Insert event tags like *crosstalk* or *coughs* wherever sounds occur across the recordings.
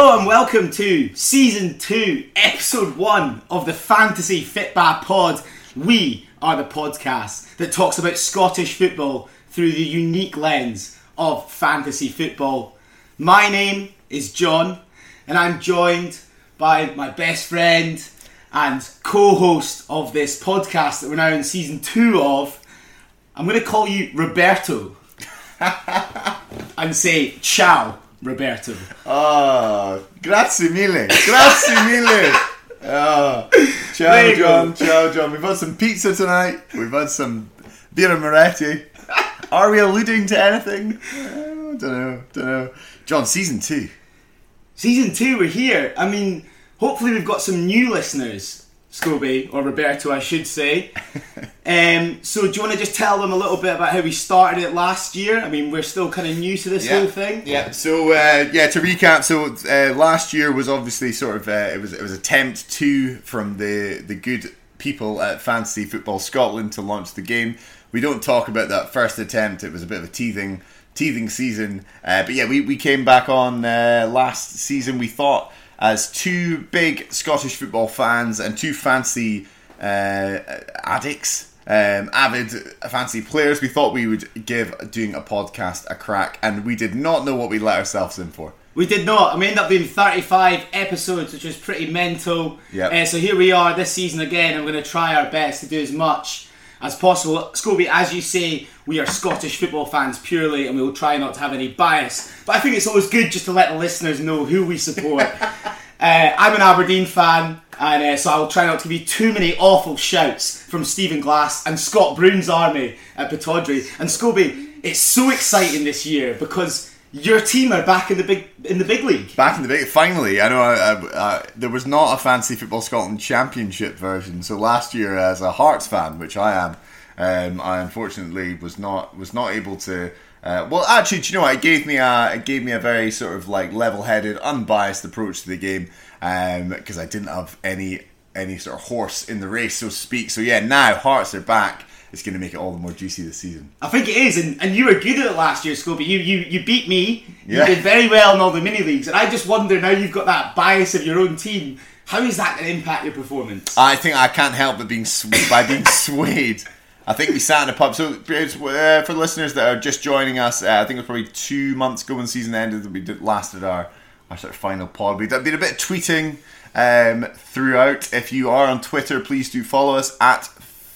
Hello and welcome to season two, episode one of the Fantasy Fitba Pod. We are the podcast that talks about Scottish football through the unique lens of fantasy football. My name is John, and I'm joined by my best friend and co-host of this podcast that we're now in season two of. I'm going to call you Roberto *laughs* and say ciao, Roberto. Ah, grazie mille, grazie mille. Ah, ciao. John. Ciao, John. We've had some pizza tonight. We've had some beer and Moretti. Are we alluding to anything? I don't know. Don't know. John, season two. Season two, we're here. I mean, hopefully we've got some new listeners, Scobie, or Roberto, I should say. *laughs* um, so do you want to just tell them a little bit about how we started it last year? I mean, we're still kind of new to this whole thing. Yeah. So uh, yeah, to recap, so uh, last year was obviously sort of uh, it was it was attempt two from the the good people at Fantasy Football Scotland to launch the game. We don't talk about that first attempt. It was a bit of a teething teething season, uh, but yeah, we we came back on uh, last season. We thought as two big Scottish football fans and two fancy uh, addicts, um, avid fancy players, we thought we would give doing a podcast a crack, and we did not know what we let ourselves in for. We did not. I mean, ended up doing 35 episodes, which was pretty mental. Yep. Uh, so here we are this season again. I'm going to try our best to do as much as possible. Scobie, as you say, we are Scottish football fans purely, and we will try not to have any bias. But I think it's always good just to let the listeners know who we support. *laughs* uh, I'm an Aberdeen fan, and uh, so I will try not to give you too many awful shouts from Stephen Glass and Scott Broon's army at Pittodrie. And Scobie, it's so exciting this year because your team are back in the big in the big league. Back in the big, finally, I know I, I, I, there was not a fancy Football Scotland Championship version. So last year, as a Hearts fan, which I am, um, I unfortunately was not was not able to. Uh, well, actually, do you know what? It gave me a it gave me a very sort of like level-headed, unbiased approach to the game because I didn't have any any sort of horse in the race, so to speak. So yeah, now Hearts are back. It's going to make it all the more juicy this season. I think it is, and, and you were good at it last year, Scobie. You you you beat me. Yeah. You did very well in all the mini leagues, and I just wonder now you've got that bias of your own team. How is that going to impact your performance? I think I can't help but being sw- *coughs* by being swayed. I think we sat in a pub. So it's, uh, for the listeners that are just joining us, uh, I think it was probably two months ago when the season ended that we did last at our our sort of final pod. We did did a bit of tweeting um, throughout. If you are on Twitter, please do follow us at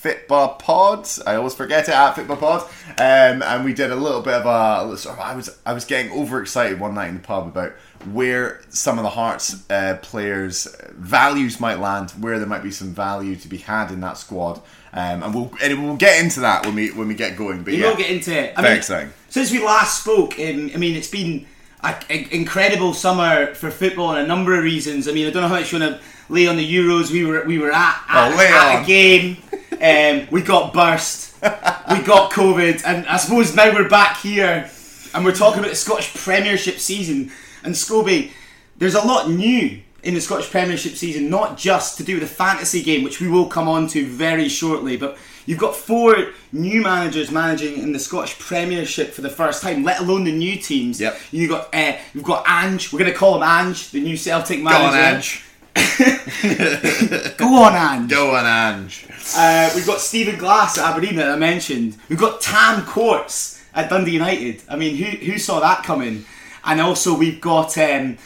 Fitba Pods. I always forget it at Fitba Pod. Um, and we did a little bit of a. Sort of, I was I was getting overexcited one night in the pub about where some of the Hearts uh, players' values might land, where there might be some value to be had in that squad. Um, and we'll and we'll get into that when we when we get going. But We yeah, will get into it. I very mean, exciting. Since we last spoke, um, I mean, it's been an incredible summer for football in a number of reasons. I mean, I don't know how much you want to lay on the Euros. We were we were at, at, Oh, at a game. *laughs* Um, we got burst. we got COVID, and I suppose now we're back here, and we're talking about the Scottish Premiership season. And Scobie, there's a lot new in the Scottish Premiership season, not just to do with the fantasy game, which we will come on to very shortly, but you've got four new managers managing in the Scottish Premiership for the first time, let alone the new teams. Yep. You've got uh, you've got Ange. We're going to call him Ange, the new Celtic manager. Go on, Ange. *laughs* Go on, Ange. Go on, Ange. Uh, we've got Stephen Glass at Aberdeen that I mentioned. We've got Tam Courts at Dundee United. I mean, who who saw that coming? And also we've got um,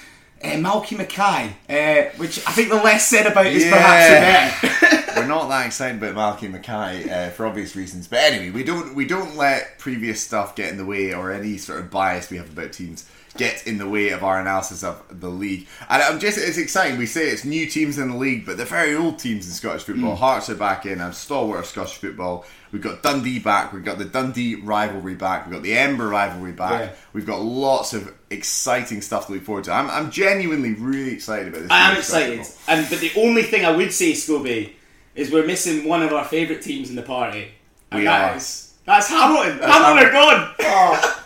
uh, Malky Mackay, uh, which I think the less said about is perhaps the better. *laughs* We're not that excited about Malky Mackay uh, for obvious reasons, but anyway, we don't we don't let previous stuff get in the way or any sort of bias we have about teams get in the way of our analysis of the league. And I'm just it's exciting. We say it's new teams in the league, but they're very old teams in Scottish football. Mm. Hearts are back in. I'm stalwart of Scottish football. We've got Dundee back. We've got the Dundee rivalry back. We've got the Ember rivalry back. Yeah. We've got lots of exciting stuff to look forward to. I'm, I'm genuinely really excited about this. I am excited. football. And but the only thing I would say, Scobie, is we're missing one of our favourite teams in the party. And We that are. is- that's Hamilton. Hamilton are gone. Oh, *laughs*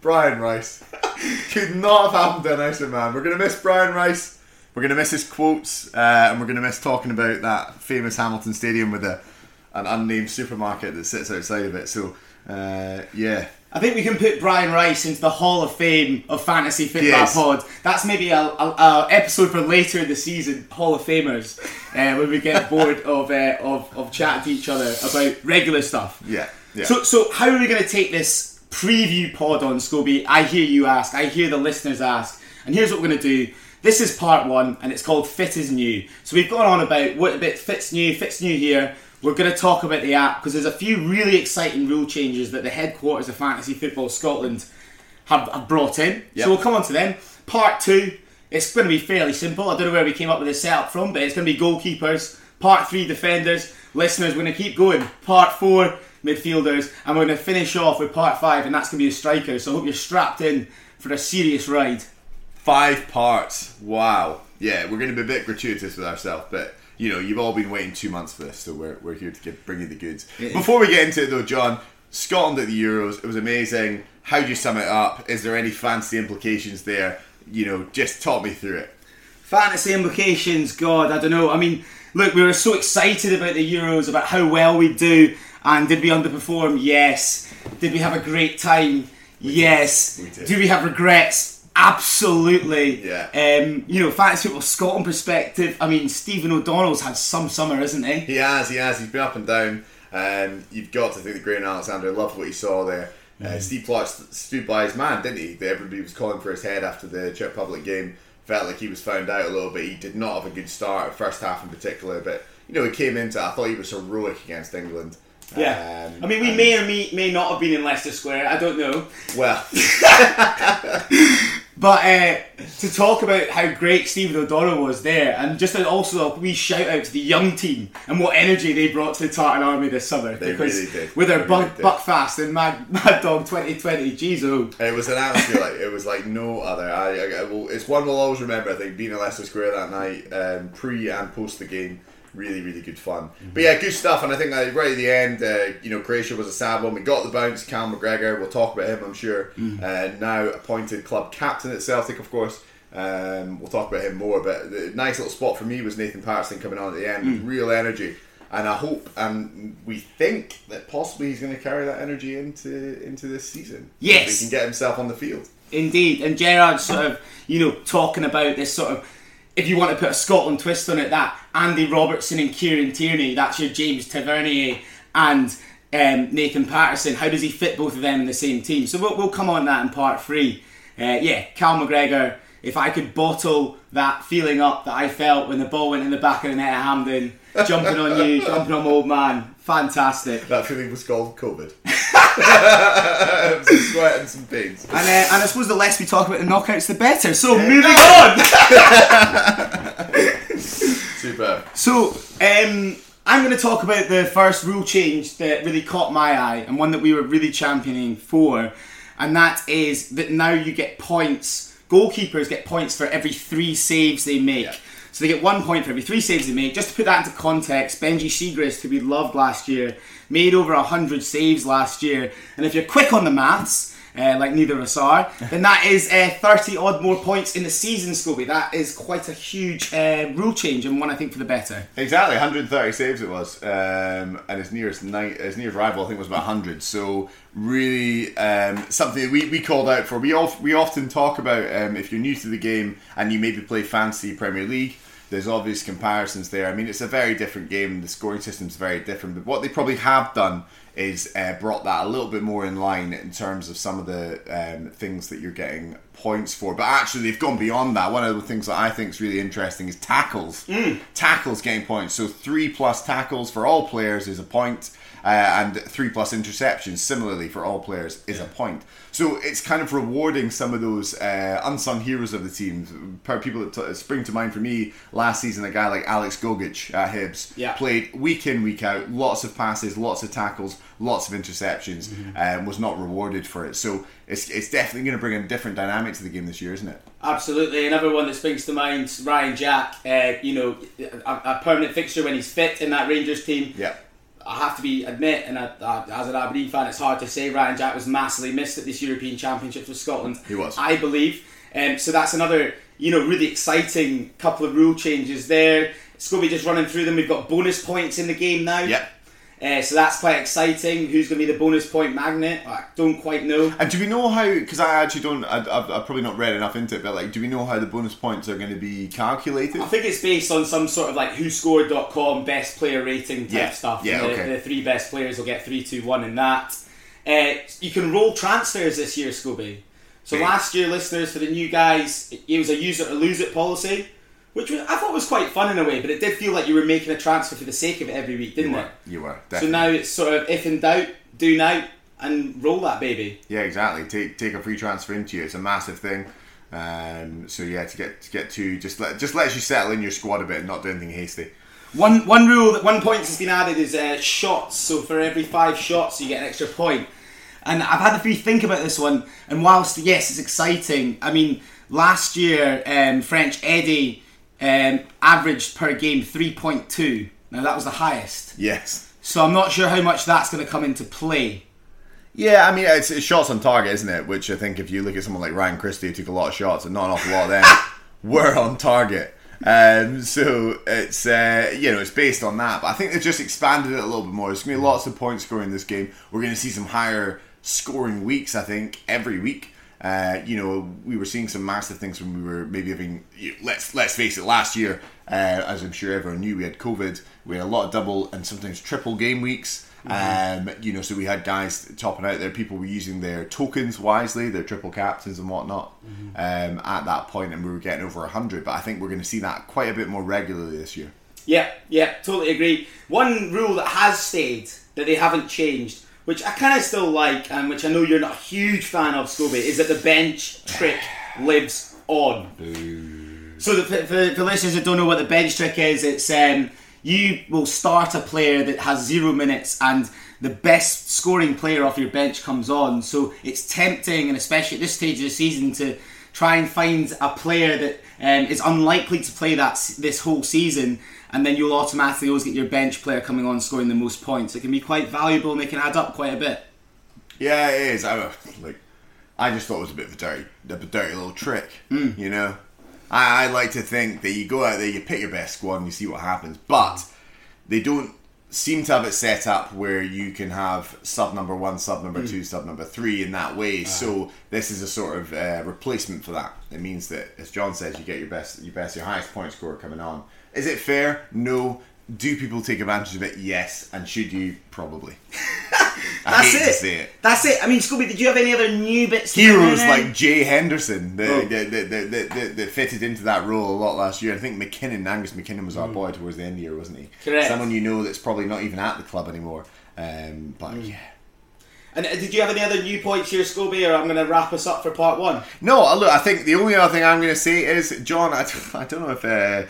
Brian Rice. *laughs* Could not have happened to a nicer man. We're going to miss Brian Rice. We're going to miss his quotes. Uh, and we're going to miss talking about that famous Hamilton Stadium with a, an unnamed supermarket that sits outside of it. So, uh, yeah. I think we can put Brian Rice into the Hall of Fame of Fantasy Football Yes. Pod. That's maybe a, a, a episode for later in the season, Hall of Famers, uh, when we get bored *laughs* of, uh, of of chatting to each other about regular stuff. Yeah, yeah. So, so how are we going to take this preview pod on Scobie? I hear you ask. I hear the listeners ask. And here's what we're going to do. This is part one, and it's called Fit is New. So we've gone on about what a bit fits new, fits new here. We're going to talk about the app because there's a few really exciting rule changes that the headquarters of Fantasy Football Scotland have, have brought in. Yep. So we'll come on to them. Part two, it's going to be fairly simple. I don't know where we came up with this setup from, but it's going to be goalkeepers. Part three, defenders. Listeners, we're going to keep going. Part four, midfielders. And we're going to finish off with part five, and that's going to be the strikers. So I hope you're strapped in for a serious ride. Five parts. Wow. Yeah, we're going to be a bit gratuitous with ourselves, but you know, you've all been waiting two months for this, so we're, we're here to give, bring you the goods. Before we get into it, though, John, Scotland at the Euros, it was amazing. How do you sum it up? Is there any fancy implications there? You know, just talk me through it. Fantasy implications, God, I don't know. I mean, look, we were so excited about the Euros, about how well we do, and did we underperform? Yes. Did we have a great time? yes. We did. Do we have regrets? Absolutely. Yeah. Um, you know, fantasy football Scotland perspective. I mean, Stephen O'Donnell's had some summer, isn't he? He has, he has. He's been up and down. Um, you've got to think that Graham Alexander loved what he saw there. Uh, Steve Clarke st- stood by his man, didn't he? Everybody was calling for his head after the Czech Republic game. Felt like he was found out a little bit. He did not have a good start, first half in particular. But you know, he came into. I thought he was heroic against England. Yeah. Um, I mean, we may or may, may not have been in Leicester Square. I don't know. well, *laughs* But uh, to talk about how great Stephen O'Donnell was there, and just also a wee shout out to the young team and what energy they brought to the Tartan Army this summer. They because really did. With their really buck. Buckfast and Mad, *laughs* Mad Dog 2020, jeez oh. it was an atmosphere like it was like no other. I, I, I will, it's one we'll always remember. I think being in Leicester Square that night, um, pre and post the game, really really good fun. But yeah, good stuff. And I think right at the end, uh, you know, Croatia was a sad one. We got the bounce. Cal McGregor. We'll talk about him, I'm sure. Uh, now appointed club captain at Celtic, of course. Um, we'll talk about him more. But the nice little spot for me was Nathan Patterson coming on at the end, with real energy. And I hope and we think that possibly he's going to carry that energy into into this season. Yes. He can get himself on the field. Indeed, and Gerrard sort of, you know, talking about this sort of, if you want to put a Scotland twist on it, that Andy Robertson and Kieran Tierney, that's your James Tavernier and um, Nathan Patterson. How does he fit both of them in the same team? So we'll, we'll come on that in part three. Uh, yeah, Cal McGregor. If I could bottle that feeling up that I felt when the ball went in the back of the net at Hampden, jumping on you, *laughs* jumping on my old man, fantastic. That feeling was called COVID. *laughs* *laughs* some sweat and some pains. And, uh, and I suppose the less we talk about the knockouts, the better. So moving on. *laughs* Super. So, um, I'm going to talk about the first rule change that really caught my eye and one that we were really championing for, and that is that now you get points. Goalkeepers get points for every three saves they make. Yeah. So they get one point for every three saves they make. Just to put that into context, Benji Siegrist, who we loved last year, made over 100 saves last year. And if you're quick on the maths, uh, like neither of us are, *laughs* then that is uh, 30 odd more points in the season, Scobie. That is quite a huge uh, rule change and one I think for the better. Exactly, 130 saves it was, um, and his nearest night, his nearest rival, I think, was about 100. So really, um, something that we, we called out for. We all we often talk about um, if you're new to the game and you maybe play fancy Premier League. There's obvious comparisons there. I mean, it's a very different game. The scoring system's very different. But what they probably have done is uh, brought that a little bit more in line in terms of some of the um, things that you're getting points for. But actually, they've gone beyond that. One of the things that I think is really interesting is tackles. Tackles getting points. So three plus tackles for all players is a point, uh, and three plus interceptions similarly for all players is a point. So it's kind of rewarding some of those uh, unsung heroes of the team. People that t- spring to mind for me last season, a guy like Alex Gogic at Hibs Yeah. played week in week out, lots of passes, lots of tackles, lots of interceptions, and was not rewarded for it. So it's, it's definitely going to bring a different dynamic to the game this year, isn't it? Absolutely. Another one that springs to mind, Ryan Jack. Uh, you know, a, a permanent fixture when he's fit in that Rangers team. Yeah. I have to be admit, and I, I, as an Aberdeen fan, it's hard to say Ryan Jack was massively missed at this European Championships with Scotland. He was. I believe. Um, so that's another, you know, really exciting couple of rule changes there. Scobie just running through them. We've got bonus points in the game now. Yeah. Uh, so that's quite exciting. Who's going to be the bonus point magnet? I don't quite know. And do we know how? Because I actually don't. I, I've, I've probably not read enough into it, but like, do we know how the bonus points are going to be calculated? I think it's based on some sort of like WhoScored.com best player rating type Yeah, stuff. yeah, the, okay. the three best players will get three, two, one in that. Uh, you can roll transfers this year, Scobie. So Okay. last year, listeners, for the new guys, it, it was a use it or lose it policy, which was, I thought was quite fun in a way, but it did feel like you were making a transfer for the sake of it every week, didn't you it? You were. So now it's sort of if in doubt, do now and roll that baby. Yeah, exactly. Take take a free transfer into you. It's a massive thing. Um, so yeah, to get to get to just let just lets you settle in your squad a bit and not do anything hasty. One one rule that one point has been added is uh, shots. So for every five shots, you get an extra point. And I've had a free think about this one. And whilst yes, it's exciting. I mean, last year um, French Eddie um, averaged per game three point two. Now that was the highest. Yes. So I'm not sure how much that's going to come into play. Yeah, I mean it's, it's shots on target, isn't it? Which I think if you look at someone like Ryan Christie, who took a lot of shots and not an awful lot of them *laughs* were on target. Um, so it's uh, you know it's based on that, but I think they've just expanded it a little bit more. There's gonna be lots of point scoring in this game. We're gonna see some higher scoring weeks, I think, every week. Uh, you know, we were seeing some massive things when we were maybe having. you- Let's let's face it. Last year, uh, as I'm sure everyone knew, we had COVID. We had a lot of double and sometimes triple game weeks. Um, you know, so we had guys topping out there. People were using their tokens wisely, their triple captains and whatnot, um, at that point, and we were getting over hundred. But I think we're going to see that quite a bit more regularly this year. Yeah, yeah, totally agree. One rule that has stayed that they haven't changed, which I kind of still like, and which I know you're not a huge fan of, Scobie, is that the bench trick lives on. So the, for, for, for listeners that don't know what the bench trick is, it's um, you will start a player that has zero minutes and the best scoring player off your bench comes on. So it's tempting, and especially at this stage of the season, to try and find a player that um, is unlikely to play that this whole season, and then you'll automatically always get your bench player coming on scoring the most points. It can be quite valuable and they can add up quite a bit. Yeah, it is. I like. I just thought it was a bit of a dirty, a dirty little trick. Mm. You know, I, I like to think that you go out there, you pick your best squad, and you see what happens. But they don't seem to have it set up where you can have sub number one, sub number mm. two, sub number three in that way. Uh-huh. So this is a sort of uh, replacement for that. It means that, as John says, you get your best, your best, your highest point scorer coming on. Is it fair? No. Do people take advantage of it? Yes. And should you? Probably. *laughs* I That's hate it. to say it. That's it. I mean, Scooby, did you have any other new bits? Heroes like Jay Henderson that, Oh. that, that, that, that, fitted into that role a lot last year. I think McKinnon, Angus McKinnon was Mm. our boy towards the end of the year, wasn't he? Correct. Someone you know that's probably not even at the club anymore. Um, but Mm. yeah. And uh, did you have any other new points here, Scobie, or I'm going to wrap us up for part one? No, look. I think the only other thing I'm going to say is, John. I, *laughs* I don't know if uh,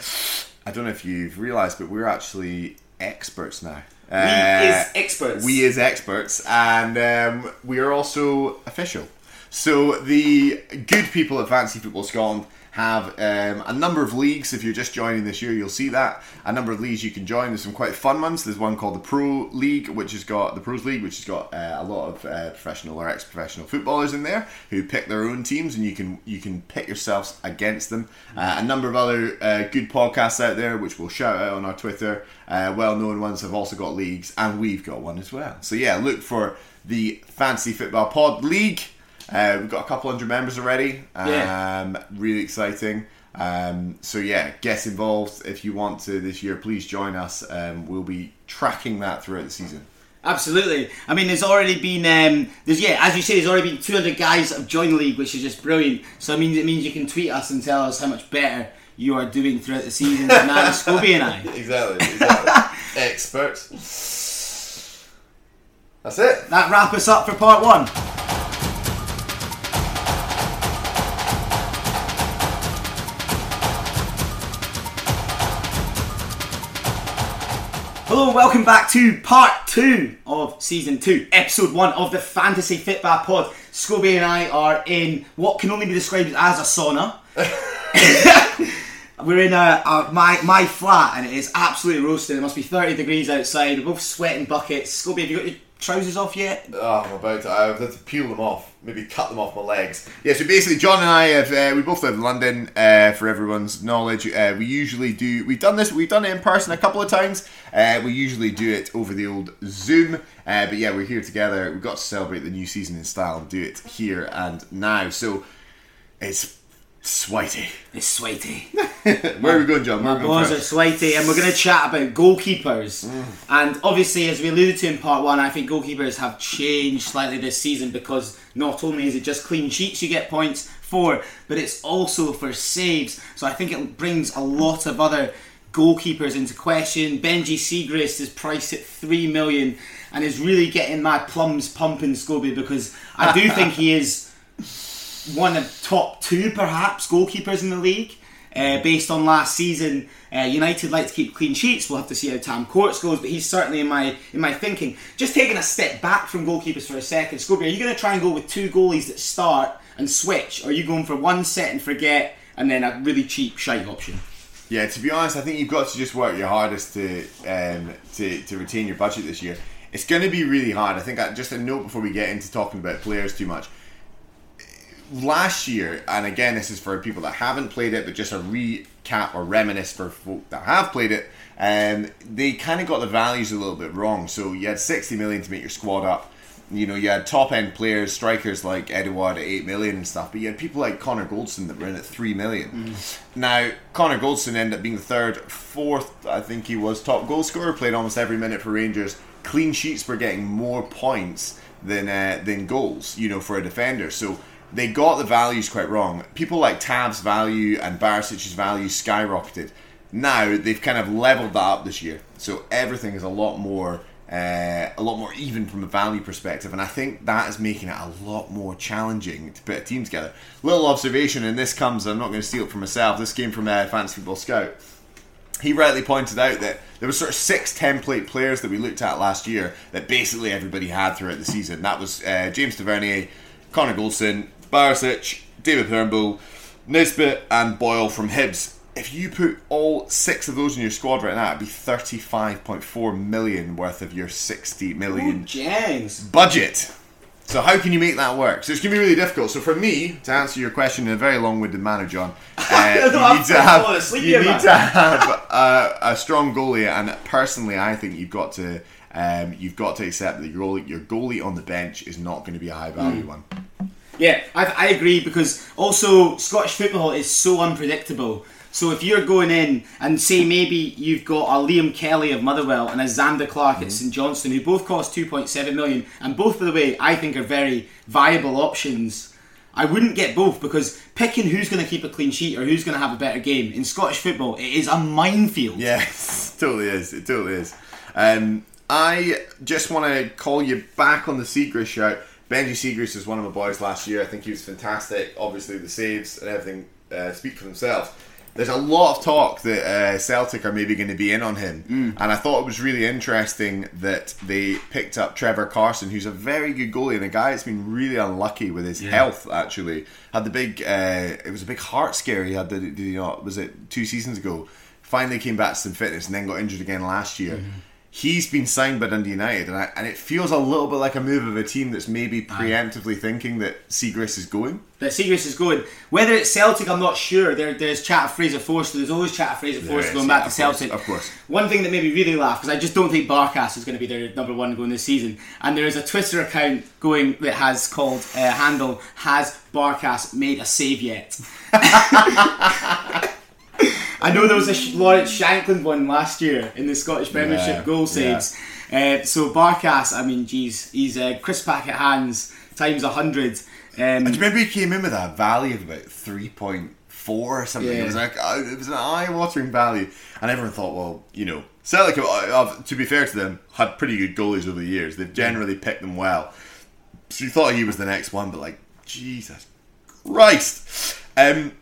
I don't know if you've realised, but we're actually experts now. We Uh, is experts. We as experts, and um, we are also official. So the good people at Fantasy Football Scotland have um, a number of leagues. If you're just joining this year, you'll see that a number of leagues you can join. There's some quite fun ones. There's one called the Pro League, which has got the Pros League, which has got uh, a lot of uh, professional or ex-professional footballers in there who pick their own teams, and you can you can pit yourselves against them. Uh, a number of other uh, good podcasts out there, which we'll shout out on our Twitter. Uh, well-known ones have also got leagues, and we've got one as well. So yeah, look for the Fantasy Football Pod League. Uh, we've got a couple hundred members already. Um, Yeah. Really exciting. Um, so yeah, get involved if you want to this year. Please join us. Um, we'll be tracking that throughout the season. Absolutely. I mean, there's already been, um, there's yeah, as you say, there's already been 200 guys have joined the league, which is just brilliant. So I mean, it means you can tweet us and tell us how much better you are doing throughout the season than that Scobie and I. *laughs* Exactly. exactly. Experts. That's it. That wrap us up for part one. Hello and welcome back to part two of season two, episode one of the Fantasy Fitba Pod. Scobie and I are in what can only be described as a sauna. *laughs* We're in a, a my my flat and it is absolutely roasting. It must be 30 degrees outside. We're both sweating buckets. Scobie, have you got your trousers off yet? Oh, I'm about to. I have had to peel them off. Maybe cut them off my legs. Yeah. So basically, John and I have. Uh, we both live in London. Uh, for everyone's knowledge, uh, we usually do. We've done this. We've done it in person a couple of times. Uh, we usually do it over the old Zoom. Uh, but yeah, we're here together. We've got to celebrate the new season in style and do it here and now. So it's sweaty. It's sweaty. *laughs* Where are we going, John? Where My are we going balls are first? sweaty, and we're going to chat about goalkeepers. Mm. And obviously, as we alluded to in part one, I think goalkeepers have changed slightly this season because not only is it just clean sheets you get points for, but it's also for saves. So I think it brings a lot of other goalkeepers into question. Benji Siegrist is priced at three million and is really getting my plums pumping, Scobie, because I do think he is *laughs* one of top two perhaps goalkeepers in the league. Uh, based on last season, uh, United like to keep clean sheets. We'll have to see how Tam Courts goes, but he's certainly in my in my thinking. Just taking a step back from goalkeepers for a second, Scobie, are you going to try and go with two goalies that start and switch, or are you going for one set and forget, and then a really cheap shite option? Yeah, to be honest, I think you've got to just work your hardest to um, to, to retain your budget this year. It's going to be really hard. I think I, just a note before we get into talking about players too much. Last year, and again, this is for people that haven't played it, but just a recap or reminisce for folk that have played it. Um, they kind of got the values a little bit wrong. So you had 60 million to make your squad up. You know, you had top end players, strikers like Edouard at 8 million and stuff, but you had people like Connor Goldson that were in at 3 million. Now, Connor Goldson ended up being the third, fourth, I think he was, top goal scorer, played almost every minute for Rangers. Clean sheets were getting more points than uh, than goals, you know, for a defender. So they got the values quite wrong. People like Tav's value and Barisic's value skyrocketed. Now they've kind of leveled that up this year, so everything is a lot more uh, a lot more even from a value perspective, and I think that is making it a lot more challenging to put a team together. Little observation, and this comes, I'm not going to steal it from myself. This came from uh, Fantasy Football Scout he rightly pointed out that there were sort of six template players that we looked at last year that basically everybody had throughout the season. That was uh, James Tavernier, Connor Goldson, Barisic, David Turnbull, Nisbet, and Boyle from Hibs. If you put all six of those in your squad right now, it'd be 35.4 million worth of your 60 million James. budget. So how can you make that work? So it's going to be really difficult. So for me, to answer your question in a very long-winded manner, John, *laughs* uh, you need to have you need to have a, a strong goalie, and personally, I think you've got to um, you've got to accept that your goalie, your goalie on the bench is not going to be a high-value Hmm. one. Yeah, I, I agree because also Scottish football is so unpredictable. So if you're going in and say maybe you've got a Liam Kelly of Motherwell and a Zander Clark at St Johnstone who both cost 2.7 million and both by the way I think are very viable options. I wouldn't get both because picking who's going to keep a clean sheet or who's going to have a better game in Scottish football it is a minefield. Yes, *laughs* it totally is. It totally is. Um, I just want to call you back on the Siegrist shout. Benji Siegrist is one of my boys last year. I think he was fantastic. Obviously, the saves and everything uh, speak for themselves. There's a lot of talk that uh, Celtic are maybe going to be in on him, and I thought it was really interesting that they picked up Trevor Carson, who's a very good goalie and a guy that's been really unlucky with his health. Actually, had the big, uh, it was a big heart scare he had. Did he not? Was it two seasons ago? Finally came back to some fitness and then got injured again last year. He's been signed by Dundee United, and, I, and it feels a little bit like a move of a team that's maybe preemptively thinking that Siegrist is going. that Siegrist is going. Whether it's Celtic, I'm not sure. There, there's chat of Fraser Forster. There's always chat of Fraser Forster going back yeah, to course, Celtic. of course. One thing that made me really laugh because I just don't think Barkas is going to be their number one going this season. And there is a Twitter account going that has called uh, handle Has Barkas made a save yet? *laughs* *laughs* I know there was a Sh- Lawrence Shankland one last year in the Scottish Premiership Yeah, goal yeah. saves. Uh, so Barkas, I mean, geez, he's uh, Chris Packet hands times a hundred. Um, Do you remember he came in with a value of about three point four or something? Yeah. It was like uh, it was an eye-watering value, and everyone thought, well, you know, Celtic, uh, to be fair to them, had pretty good goalies over the years. They've generally picked them well. So you thought he was the next one, but like, Jesus Christ. Um,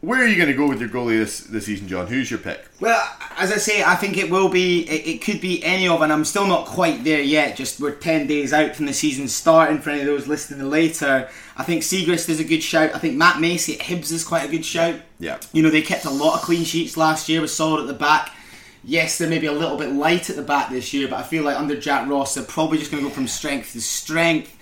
where are you going to go with your goalie this, this season, John? Who's your pick? Well, as I say, I think it will be. It, it could be any of, and I'm still not quite there yet. Just we're ten days out from the season starting. For any of those listening later, I think Siegrist is a good shout. I think Matt Macey at Hibs is quite a good shout. Yeah. You know they kept a lot of clean sheets last year. Was solid at the back. yes, they're maybe a little bit light at the back this year, but I feel like under Jack Ross, they're probably just going to go from strength to strength.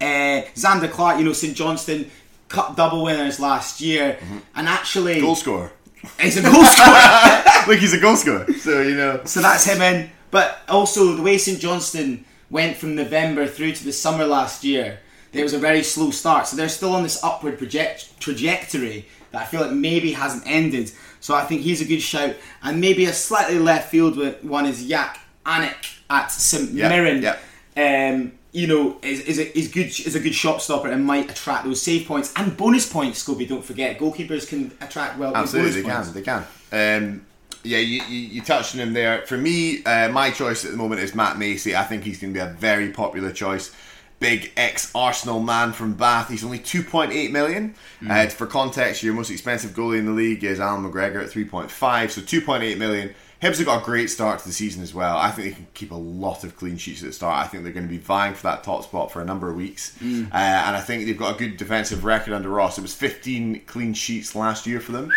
Uh, Zander Clark, you know, St Johnstone Cup double winners last year, and actually, Mm-hmm. Goal scorer. he's a goal scorer. *laughs* Look, he's a goal scorer. So you know. So that's him in. But also the way St Johnstone went from November through to the summer last year, there was a very slow start. So they're still on this upward project- trajectory that I feel like maybe hasn't ended. So I think he's a good shout. And maybe a slightly left field one is Jak Alnwick at St Yeah, Mirren. yeah. Um, you know, is, is, a, is good is a good shot stopper and might attract those save points and bonus points. Scobie, don't forget, goalkeepers can attract well. Absolutely, bonus they points. can. They can. Um, yeah, you, you, you touched on him there. For me, uh, my choice at the moment is Matt Macey. I think he's going to be a very popular choice. Big ex Arsenal man from Bath. He's only 2.8 million. Uh, for context, your most expensive goalie in the league is Allan McGregor at 3.5. So 2.8 million. Hibs have got a great start to the season as well. I think they can keep a lot of clean sheets at the start. I think they're going to be vying for that top spot for a number of weeks. Uh, and I think they've got a good defensive record under Ross. It was 15 clean sheets last year for them.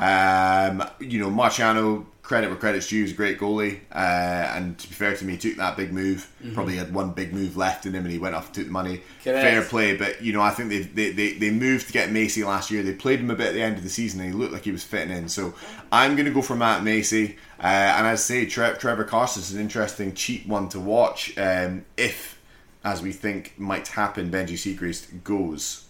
Um, you know, Marciano, credit where credit's due, is a great goalie. Uh, and to be fair to me, he took that big move. Probably had one big move left in him and he went off and took the money. Correct. Fair play, but you know, I think they, they, they, they moved to get Macey last year. They played him a bit at the end of the season and he looked like he was fitting in. So I'm going to go for Matt Macey. Uh, and as I say, Tre- Trevor Carson is an interesting, cheap one to watch um, if, as we think might happen, Benji Siegrist goes.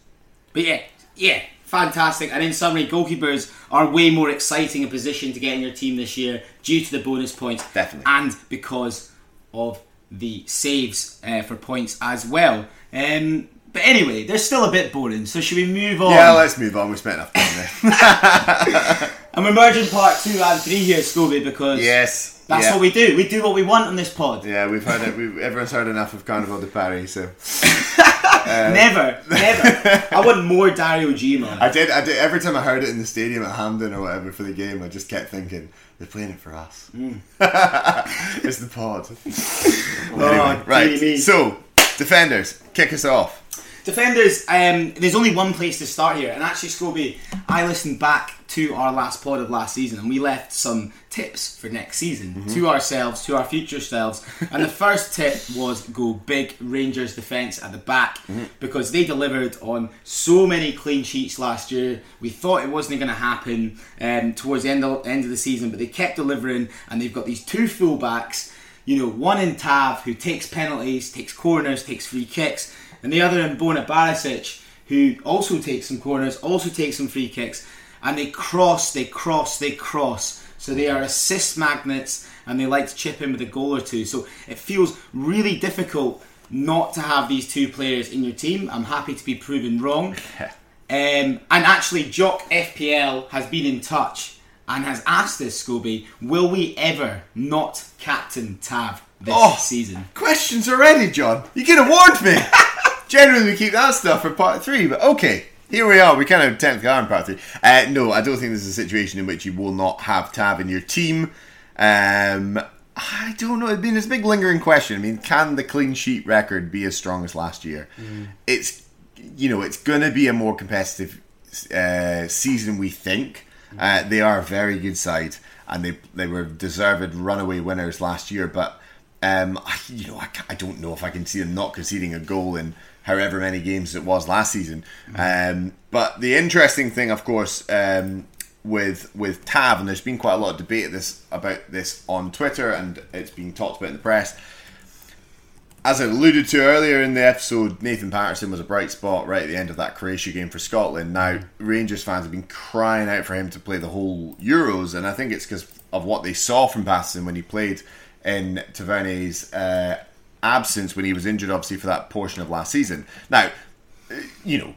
But yeah, yeah, fantastic. And in summary, goalkeepers are way more exciting a position to get in your team this year due to the bonus points. Definitely. And because of the saves uh, for points as well. Um, but anyway, they're still a bit boring, so should we move on? Yeah, let's move on. We spent enough time there. *laughs* and we're merging part two and three here, Scobie, because yes. That's yeah. what we do. We do what we want on this pod. Yeah, we've heard it. We've, everyone's heard enough of Carnival de Paris, so *laughs* uh, Never, never. I want more Dario G, man. I did. I did. Every time I heard it in the stadium at Hampden or whatever for the game, I just kept thinking they're playing it for us. Mm. *laughs* it's the pod. *laughs* Oh, anyway, right. So, defenders, kick us off. Defenders, um, there's only one place to start here, and actually, Scobie, I listened back to our last pod of last season, and we left some tips for next season to ourselves, to our future selves. and the first tip was go big Rangers defence at the back because they delivered on so many clean sheets last year. We thought it wasn't going to happen um, towards the end of, end of the season, but they kept delivering, and they've got these two fullbacks. You know, one in Tav who takes penalties, takes corners, takes free kicks, and the other in Borna Barisic who also takes some corners, also takes some free kicks, and they cross, they cross, they cross. So they are assist magnets, and they like to chip in with a goal or two. So it feels really difficult not to have these two players in your team. I'm happy to be proven wrong. *laughs* Um, and actually, Jock FPL has been in touch and has asked us, Scobie, will we ever not captain Tav this Oh. season? Questions already, John. You have warned me. *laughs* Generally, we keep that stuff for part three, but okay. Here we are. We kind of technically are in part three. Uh, no, I don't think this is a situation in which you will not have Tav in your team. Um, I don't know. I mean, it's a big lingering question. I mean, can the clean sheet record be as strong as last year? It's, you know, it's going to be a more competitive uh, season, we think. Uh, they are a very good side, and they they were deserved runaway winners last year. But um, I, you know, I, I don't know if I can see them not conceding a goal in however many games it was last season. Um, but the interesting thing, of course, um, with with Tav, and there's been quite a lot of debate this about this on Twitter, and it's been talked about in the press. As I alluded to earlier in the episode, Nathan Patterson was a bright spot right at the end of that Croatia game for Scotland. Now, Rangers fans have been crying out for him to play the whole Euros, and I think it's because of what they saw from Patterson when he played in Taverne's uh, absence when he was injured, obviously, for that portion of last season. Now, you know,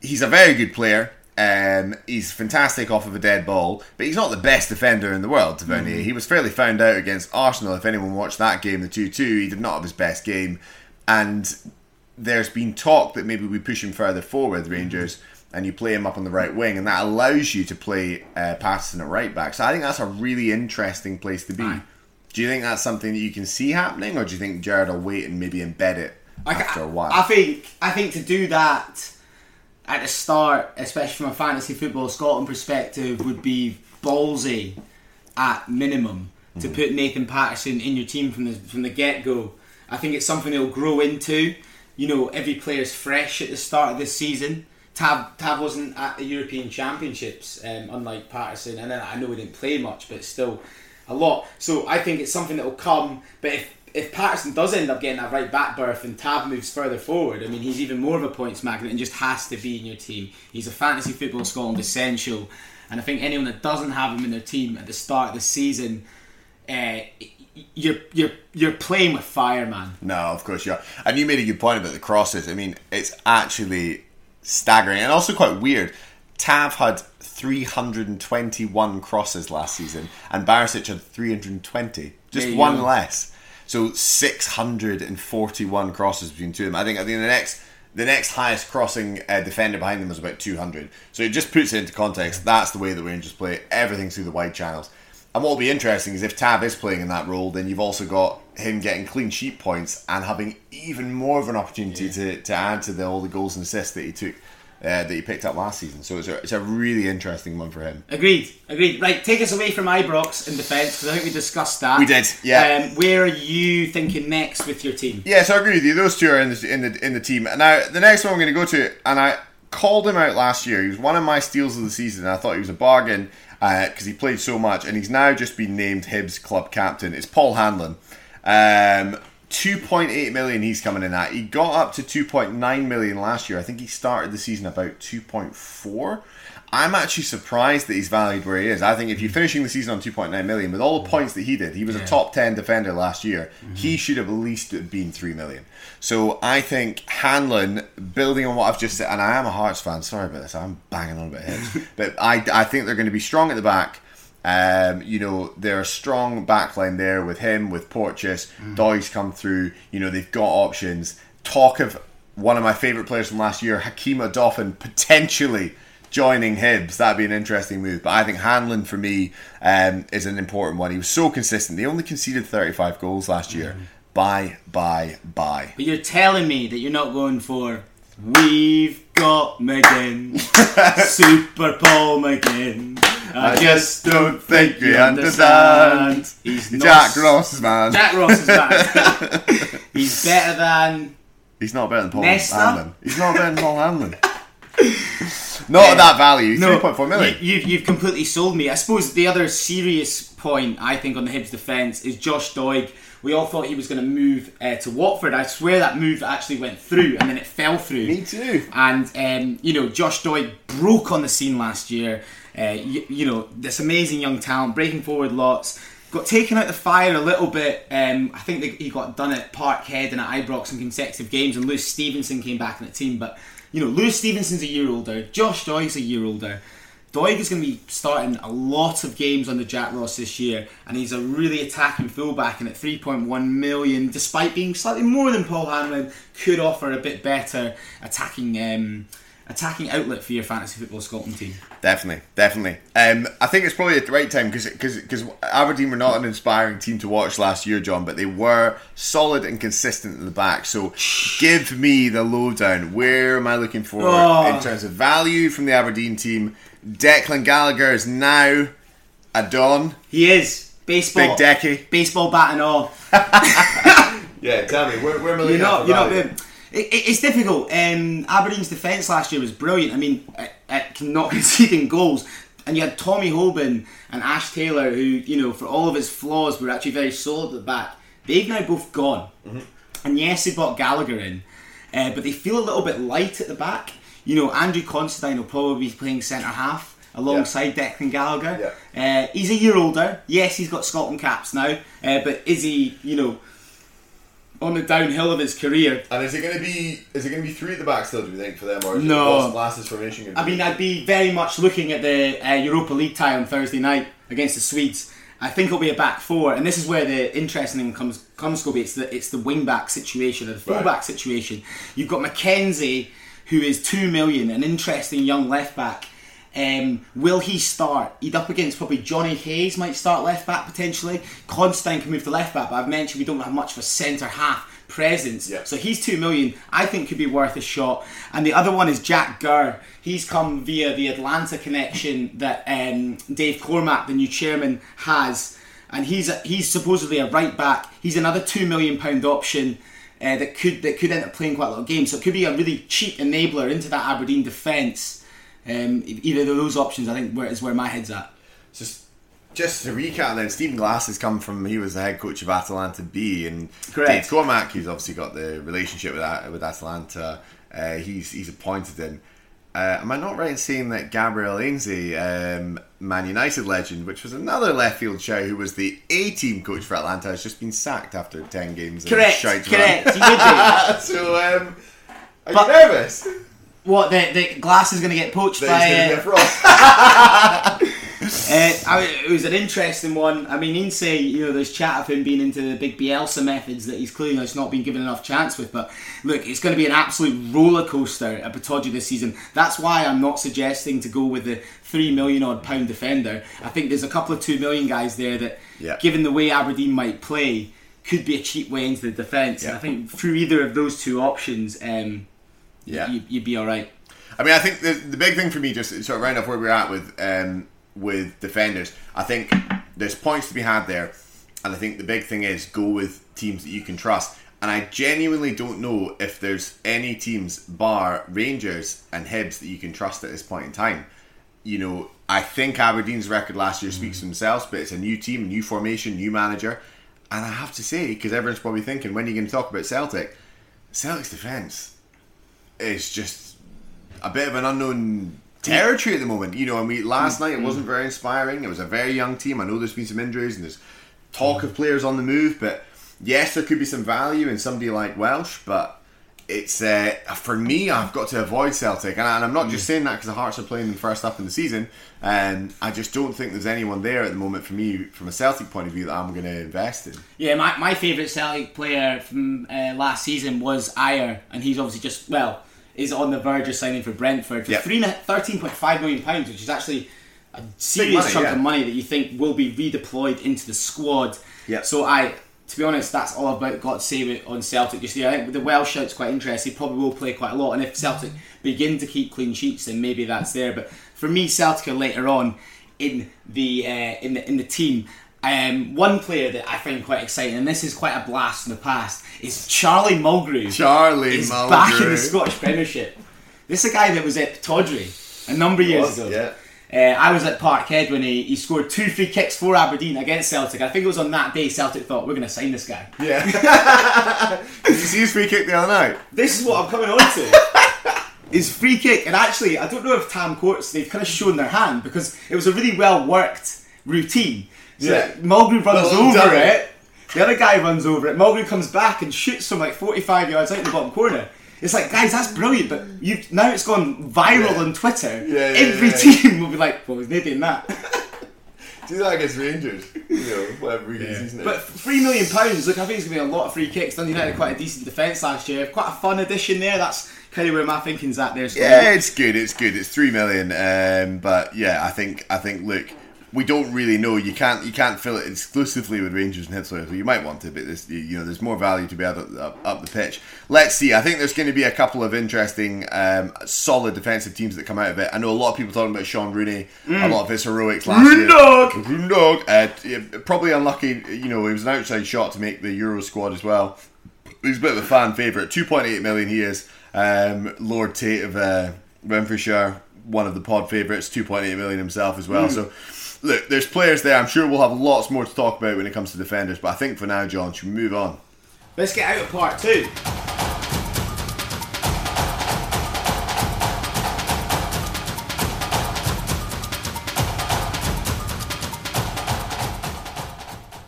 he's a very good player. Um, he's fantastic off of a dead ball, but he's not the best defender in the world, Tavernier. He was fairly found out against Arsenal. If anyone watched that game, the 2 2, he did not have his best game. And there's been talk that maybe we push him further forward, Rangers, and you play him up on the right wing, and that allows you to play uh, Patterson at right back. So I think that's a really interesting place to be. Aye. Do you think that's something that you can see happening, or do you think Gerrard will wait and maybe embed it after a while? I think I think to do that at the start, especially from a fantasy football Scotland perspective, would be ballsy at minimum. to put Nathan Patterson in your team from the from the get go. I think it's something they'll grow into. You know, every player's fresh at the start of this season. Tav Tav wasn't at the European Championships, um, unlike Patterson, and then I know he didn't play much, but still a lot. So I think it's something that will come. But if if Patterson does end up getting that right back berth and Tav moves further forward, I mean he's even more of a points magnet and just has to be in your team. He's a fantasy football Scotland essential, and I think anyone that doesn't have him in their team at the start of the season. Uh, you're you're you're playing with fire, man. No, of course you are. And you made a good point about the crosses. I mean, it's actually staggering and also quite weird. Tav had 321 crosses last season, and Barisic had 320, just one go. less. So 641 crosses between two of them. I think I think the next the next highest crossing uh, defender behind them was about 200. So it just puts it into context. That's the way the Rangers play. Everything through the wide channels. And what will be interesting is if Tav is playing in that role, then you've also got him getting clean sheet points and having even more of an opportunity yeah. to, to add to the, all the goals and assists that he took. Uh, that he picked up last season, so it's a, it's a really interesting one for him. Agreed, agreed. Right, take us away from Ibrox in defence because I think we discussed that. We did, yeah. Um, where are you thinking next with your team? Yeah, so I agree with you. Those two are in the in the in the team. And now the next one I'm going to go to, and I called him out last year. He was one of my steals of the season. I thought he was a bargain because uh, he played so much, and he's now just been named Hibs club captain. It's Paul Hanlon. Um, 2.8 million he's coming in at. He got up to 2.9 million last year. I think he started the season about 2.4. I'm actually surprised that he's valued where he is. I think if you're finishing the season on 2.9 million with all the points that he did, he was yeah. a top 10 defender last year. Mm-hmm. He should have at least been 3 million. So I think Hanlon, building on what I've just said, and I am a Hearts fan, sorry about this, I'm banging on about him, *laughs* but I, I think they're going to be strong at the back. Um, you know, they're a strong backline there with him, with Porteous. Mm. Doy's come through. You know, they've got options. Talk of one of my favourite players from last year, Hakeem Odoffin, potentially joining Hibs. That'd be an interesting move. But I think Hanlon, for me, um, is an important one. He was so consistent. They only conceded 35 goals last year. Mm. Bye, bye, bye. But you're telling me that you're not going for We've got McGinn, *laughs* Super Paul McGinn. I, I just don't think you understand. He's Jack Ross is man. Jack Ross *laughs* is man. He's better than. He's not better than Paul Nesta? Hanlon. He's not better than Paul Hanlon. Not at that value, no, 3.4 million. You, have you've completely sold me. I suppose the other serious point I think on the Hibs defence is Josh Doig we all thought he was going to move uh, to Watford. I swear that move actually went through and then it fell through. Me too. And um, you know, Josh Doig broke on the scene last year. Uh, you, you, know, this amazing young talent breaking forward lots. Got taken out the fire a little bit. Um, I think he got done at Parkhead and at Ibrox in consecutive games, and Lewis Stevenson came back in the team. But you know, Lewis Stevenson's a year older. Josh Doig's a year older. Doig is going to be starting a lot of games under Jack Ross this year, and he's a really attacking fullback. And at 3.1 million, despite being slightly more than Paul Hanlon, could offer a bit better attacking. Um, attacking outlet for your fantasy football Scotland team. Definitely, definitely. Um, I think it's probably at the right time because because Aberdeen were not an inspiring team to watch last year, John, but they were solid and consistent in the back. So give me the lowdown. Where am I looking for oh. in terms of value from the Aberdeen team? Declan Gallagher is now a Don. He is. Baseball. Big Decky. Baseball bat and all. *laughs* yeah, tell me, where, where am I You're not, you're not it, it's difficult. Um, Aberdeen's defence last year was brilliant. I mean, at, not *laughs* conceding goals. And you had Tommy Hoban and Ash Taylor, who, you know, for all of his flaws, were actually very solid at the back. They've now both gone. Mm-hmm. And yes, they brought Gallagher in, uh, but they feel a little bit light at the back you know, Andrew Considine will probably be playing centre half alongside yeah. Declan Gallagher. Yeah. Uh, he's a year older. Yes, he's got Scotland caps now, uh, but is he, you know, on the downhill of his career? And is it going to be is it going to be three at the back still? Do you think for them, or is no? Last formation. I mean, I'd be very much looking at the uh, Europa League tie on Thursday night against the Swedes. I think it'll be a back four, and this is where the interesting thing comes comes Scobie. It's the it's the wing back situation or the full back right. situation. You've got McKenzie who is two million, an interesting young left back. Um, will he start? He'd up against probably Johnny Hayes, might start left back potentially. Considine can move to left back, but I've mentioned we don't have much of a centre half presence. Yeah. So he's two million. I think could be worth a shot. And the other one is Jack Gurr. He's come via the Atlanta connection that um, Dave Cormack, the new chairman, has. and he's a, he's supposedly a right back. He's another two million pound option. Uh, that could that could end up playing quite a lot of games, so it could be a really cheap enabler into that Aberdeen defence. Um, either of those options, I think, where, is where my head's at. Just just to recap, then Stephen Glass has come from. He was the head coach of Atlanta B, and Correct. Dave Cormack, who's obviously got the relationship with that with Atlanta. Uh, he's he's appointed him. Uh, am I not right in saying that Gabriel Heinze, um, Man United legend, which was another left field show, who was the A team coach for Atlanta, has just been sacked after ten games? and Correct, correct. He would be. *laughs* so, um, are But- you nervous? What the the glass is going to get poached That by? he's gonna uh, get? Uh, *laughs* I mean, it was an interesting one. I mean, Heinze, you know, there's chat of him being into the big Bielsa methods that he's clearly just not been given enough chance with. But look, it's going to be an absolute roller coaster at Pittodrie this season. That's why I'm not suggesting to go with the three million odd pound defender. I think there's a couple of two million guys there that, Yeah. given the way Aberdeen might play, could be a cheap way into the defence. And I think through either of those two options, um, Yeah. you, you'd be all right. I mean, I think the, the big thing for me, just to sort of round off where we're at with um, with defenders, I think there's points to be had there, and I think the big thing is go with teams that you can trust. And I genuinely don't know if there's any teams, bar Rangers and Hibs, that you can trust at this point in time. You know, I think Aberdeen's record last year speaks for themselves, but it's a new team, new formation, new manager. And I have to say, because everyone's probably thinking, when are you going to talk about Celtic? Celtic's defence is just a bit of an unknown territory at the moment. You know, I mean, last night it wasn't very inspiring. It was a very young team. I know there's been some injuries and there's talk of players on the move, but yes, there could be some value in somebody like Welsh, but it's uh, for me. I've got to avoid Celtic, and, I- and I'm not just saying that because the Hearts are playing them first up in the season, and I just don't think there's anyone there at the moment for me from a Celtic point of view that I'm going to invest in. Yeah, my, my favourite Celtic player from uh, last season was Ajer, and he's obviously just, well, is on the verge of signing for Brentford for Yeah. three 13.5 million pounds, which is actually a serious money, chunk yeah. of money that you think will be redeployed into the squad. Yeah. So I, to be honest, that's all I've got got to say on Celtic. Just yeah, I think the Welsh shout's quite interesting. He probably will play quite a lot, and if Celtic begin to keep clean sheets, then maybe that's there. But for me, Celtic are later on in the uh, in the in the team. Um, one player that I find quite exciting, and this is quite a blast from the past, is Charlie Mulgrew. Charlie is back in the Scottish Premiership. This is a guy that was at Pittodrie a number of years Was, ago. yeah. Uh, I was at Parkhead when he, he scored two free kicks for Aberdeen against Celtic. I think it was on that day Celtic thought we're going to sign this guy. Yeah. *laughs* Did you see his free kick the other night? This is what I'm coming on to. *laughs* His free kick, and actually, I don't know if Tam Courts they've kind of shown their hand because it was a really well worked routine. So Yeah. Mulgrew runs Well over done. it. The other guy runs over it. Mulgrew comes back and shoots from like 45 yards out in the bottom corner. It's like, guys, that's brilliant, but you now it's gone viral Yeah. on Twitter. Yeah, yeah, Every team will be like, well, not doing that. *laughs* Do that against Rangers. You know, whatever he is, isn't it? But three million pounds, look, I think it's gonna be a lot of free kicks. Dundee United had quite a decent defence last year. Quite a fun addition there. That's kind of where my thinking's at there. Yeah, it's good. It's good. It's three million. Um, but yeah, I think I think look, we don't really know. You can't you can't fill it exclusively with Rangers and Hibs. You might want to, but there's you know there's more value to be added up, up the pitch. Let's see. I think there's going to be a couple of interesting, um, solid defensive teams that come out of it. I know a lot of people talking about Shaun Rooney. A lot of his heroics last year. Rooney! Rooney! Uh, probably unlucky. You know, he was an outside shot to make the Euro squad as well. He's a bit of a fan favourite. 2.8 million he is. Um, Lord Tate of uh, Renfrewshire, one of the pod favourites, 2.8 million himself as well. So, look, there's players there. I'm sure we'll have lots more to talk about when it comes to defenders. But I think for now, John, should we move on? Let's get out of part two.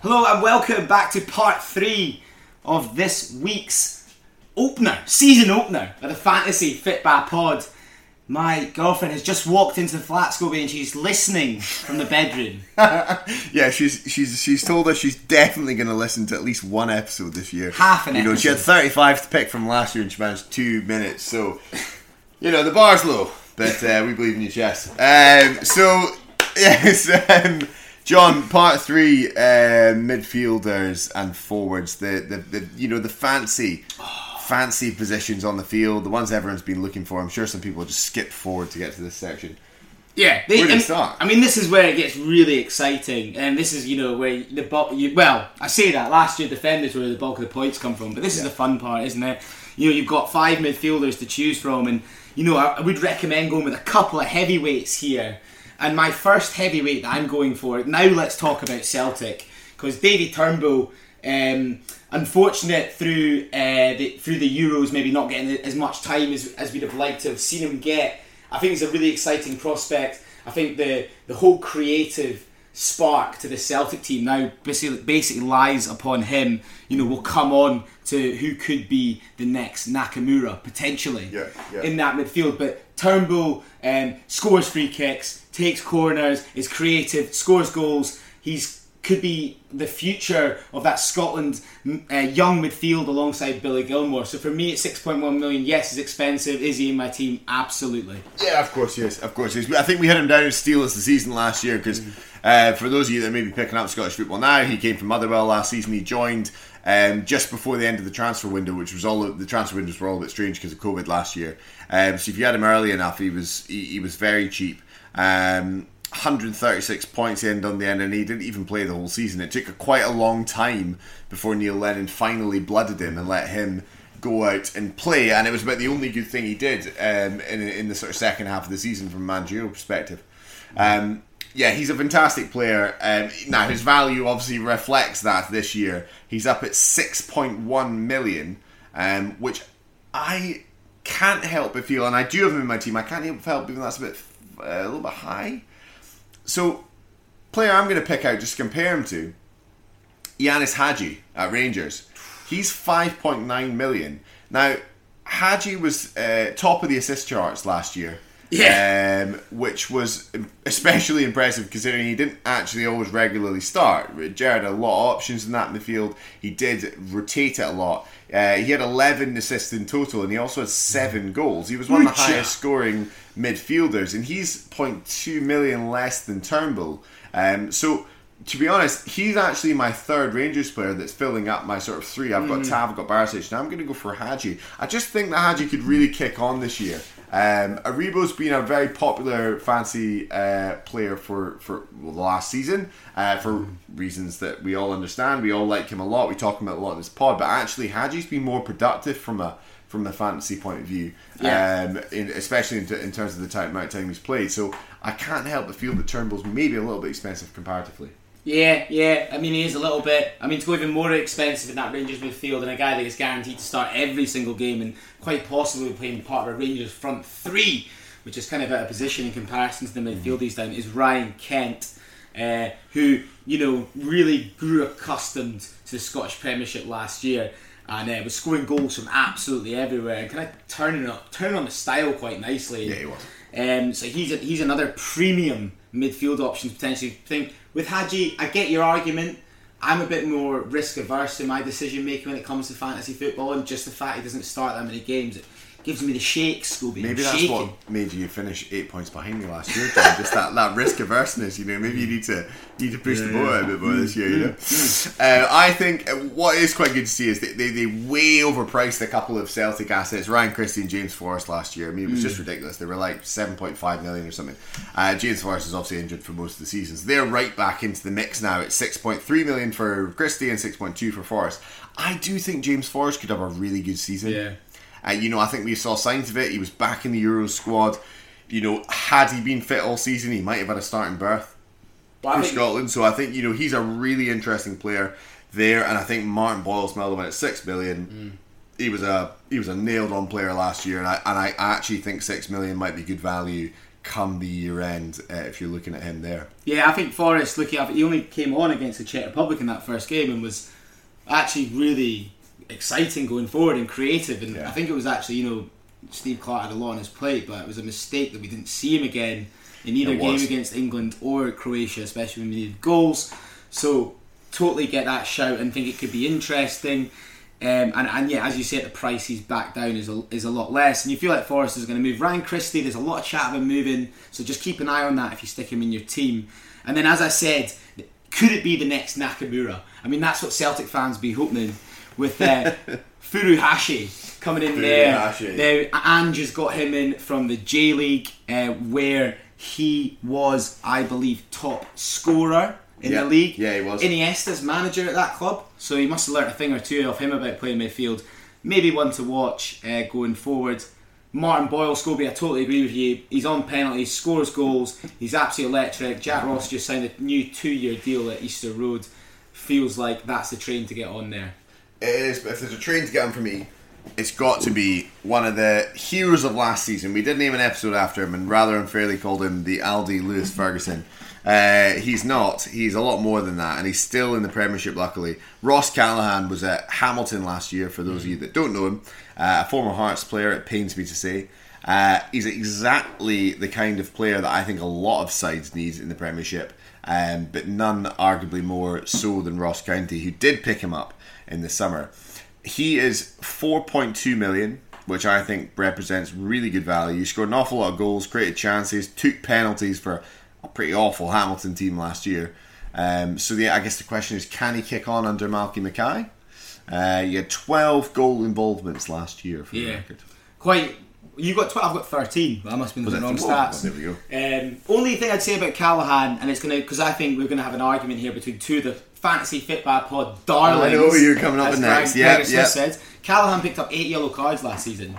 Hello and welcome back to part three of this week's opener, season opener of the Fantasy Fitba Pod. My girlfriend has just walked into the flat, Scobie, and she's listening from the bedroom. *laughs* Yeah, she's she's she's told us she's definitely going to listen to at least one episode this year. Half an You know, she had 35 to pick from last year and she managed two minutes. So, you know, the bar's low, but uh, we believe in you, Chess. Um, so, *laughs* yes, um, John, part three, uh, midfielders and forwards. The, the the you know the fancy. Fancy positions on the field, the ones everyone's been looking for. I'm sure some people just skip forward to get to this section. Yeah, Where do you start? I mean, this is where it gets really exciting, and this is you know where the bulk. You, well, I say that last year defenders were where the bulk of the points come from, but this is the fun part, isn't it? You know, you've got five midfielders to choose from, and you know, I, I would recommend going with a couple of heavyweights here. And my first heavyweight that I'm going for now. Let's talk about Celtic because Davy Turnbull. Um, unfortunate through uh, the, through the Euros, maybe not getting as much time as, as we'd have liked to have seen him get. I think he's a really exciting prospect. I think the the whole creative spark to the Celtic team now basically basically lies upon him. You know, will come on to who could be the next Nakamura potentially Yeah, yeah. in that midfield. But Turnbull um, scores free kicks, takes corners, is creative, scores goals. He's could be the future of that Scotland uh, young midfield alongside Billy Gilmour. So for me, at six point one million, yes, it's expensive. Is he in my team? Absolutely. Yeah, of course, yes, of course, yes. I think we had him down as Steelers the season last year because uh, for those of you that may be picking up Scottish football now, he came from Motherwell last season. He joined um, just before the end of the transfer window, which was all the transfer windows were all a bit strange because of COVID last year. Um, so if you had him early enough, he was he, he was very cheap. Um, 136 points ended on the end, and he didn't even play the whole season. It took quite a long time before Neil Lennon finally blooded him and let him go out and play, and it was about the only good thing he did um, in, in the sort of second half of the season from a managerial perspective. Um, yeah, he's a fantastic player. Um, now his value obviously reflects that this year. He's up at six point one million, um, which I can't help but feel, and I do have him in my team. I can't help but feel that's a bit uh, a little bit high. So, player I'm going to pick out just compare him to, Ianis Hagi at Rangers. He's 5.9 million. Now, Hagi was uh, top of the assist charts last year. Yeah. Um, which was especially impressive considering he didn't actually always regularly start. Gerrard had a lot of options in that midfield. He did rotate it a lot. Uh, he had 11 assists in total and he also had 7 goals. He was one of the highest scoring midfielders and he's 0.2 million less than Turnbull. Um, so to be honest, he's actually my third Rangers player that's filling up my sort of three. I've got Tav, I've got Barisic. Now I'm going to go for Hagi. I just think that Hagi could really kick on this year. Um, Aribo's been a very popular fancy uh, player for, for well, the last season uh, for reasons that we all understand. We all like him a lot. We talk about a lot in this pod, but actually Hagi's been more productive from a from the fantasy point of view, Yeah. um, in, especially in, t- in terms of the time, amount of time he's played. So I can't help but feel that Turnbull's maybe a little bit expensive comparatively. Yeah, yeah. I mean, he is a little bit. I mean, to go even more expensive in that Rangers midfield and a guy that is guaranteed to start every single game and quite possibly playing part of a Rangers front three, which is kind of out of position in comparison to the midfield he's down, is Ryan Kent, uh, who you know really grew accustomed to the Scottish Premiership last year. And uh, was scoring goals from absolutely everywhere, and kind of turning up, turning on the style quite nicely. Yeah, he was. Um, so he's a, he's another premium midfield option potentially think with Hagi. I get your argument. I'm a bit more risk averse in my decision making when it comes to fantasy football, and just the fact he doesn't start that many games it gives me the shakes. Scooby, Maybe I'm that's shaking. what made you finish eight points behind me last year, John. Just that, that risk averseness, you know. Maybe you need to need to push the boat out a bit more this year, you know. *laughs* Uh, I think uh, what is quite good to see is they, they, they way overpriced a couple of Celtic assets. Ryan Christie and James Forrest last year. I mean, it was just ridiculous. They were like seven point five million or something. Uh, James Forrest is obviously injured for most of the seasons. They're right back into the mix now. It's six point three million for Christie and six point two for Forrest. I do think James Forrest could have a really good season. Yeah. Uh, you know, I think we saw signs of it. He was back in the Euro squad. You know, had he been fit all season, he might have had a starting berth But for think- Scotland. So I think you know he's a really interesting player there, and I think Martin Boyle smelled him at six million. He was a he was a nailed on player last year, and I and I actually think six million might be good value come the year end uh, if you're looking at him there. Yeah, I think Forrest, looking at he only came on against the Czech Republic in that first game and was actually really exciting going forward and creative. And Yeah. I think it was actually, you know, Steve Clarke had a lot on his plate, but it was a mistake that we didn't see him again in either game against England or Croatia, especially when we needed goals. So totally get that shout and think it could be interesting. Um, and, and yeah, as you say, the price he's back down is a, is a lot less, and you feel like Forrest is going to move. Ryan Christie, there's a lot of chat of him moving, so just keep an eye on that if you stick him in your team. And then, as I said, could it be the next Nakamura? I mean, that's what Celtic fans be hoping with uh, *laughs* Furuhashi coming in Furuhashi. there. Now, Ange has got him in from the J League, uh, where He was, I believe, top scorer in Yeah. the league. Yeah, he was. Iniesta's manager at that club, so he must have learnt a thing or two of him about playing midfield. Maybe one to watch uh, going forward. Martin Boyle, Scobie, I totally agree with you. He's on penalties, scores goals. He's absolutely electric. Jack Ross just signed a new two-year deal at Easter Road. Feels like that's the train to get on there. Is, if there's a train to get on for me, it's got to be one of the heroes of last season. We did name an episode after him and rather unfairly called him the Aldi Lewis Ferguson. Uh, he's not. He's a lot more than that, and he's still in the Premiership, luckily. Ross Callachan was at Hamilton last year, for those of you that don't know him. Uh, a former Hearts player, it pains me to say. Uh, he's exactly the kind of player that I think a lot of sides need in the Premiership, um, but none arguably more so than Ross County, who did pick him up in the summer. He is 4.2 million, which I think represents really good value. He scored an awful lot of goals, created chances, took penalties for a pretty awful Hamilton team last year. Um, so yeah, I guess the question is, can he kick on under Malky Mackay? Uh, he had 12 goal involvements last year for the record. Quite. You got 12, I've got 13. That must have been the wrong stats. there we go. Um, only thing I'd say about Callachan, and it's going to, because I think we're going to have an argument here between two of the Fantasy Fitba Pod darlings. I know you're coming up as Greg- next. Yeah, yeah. said. Callachan picked up eight yellow cards last season.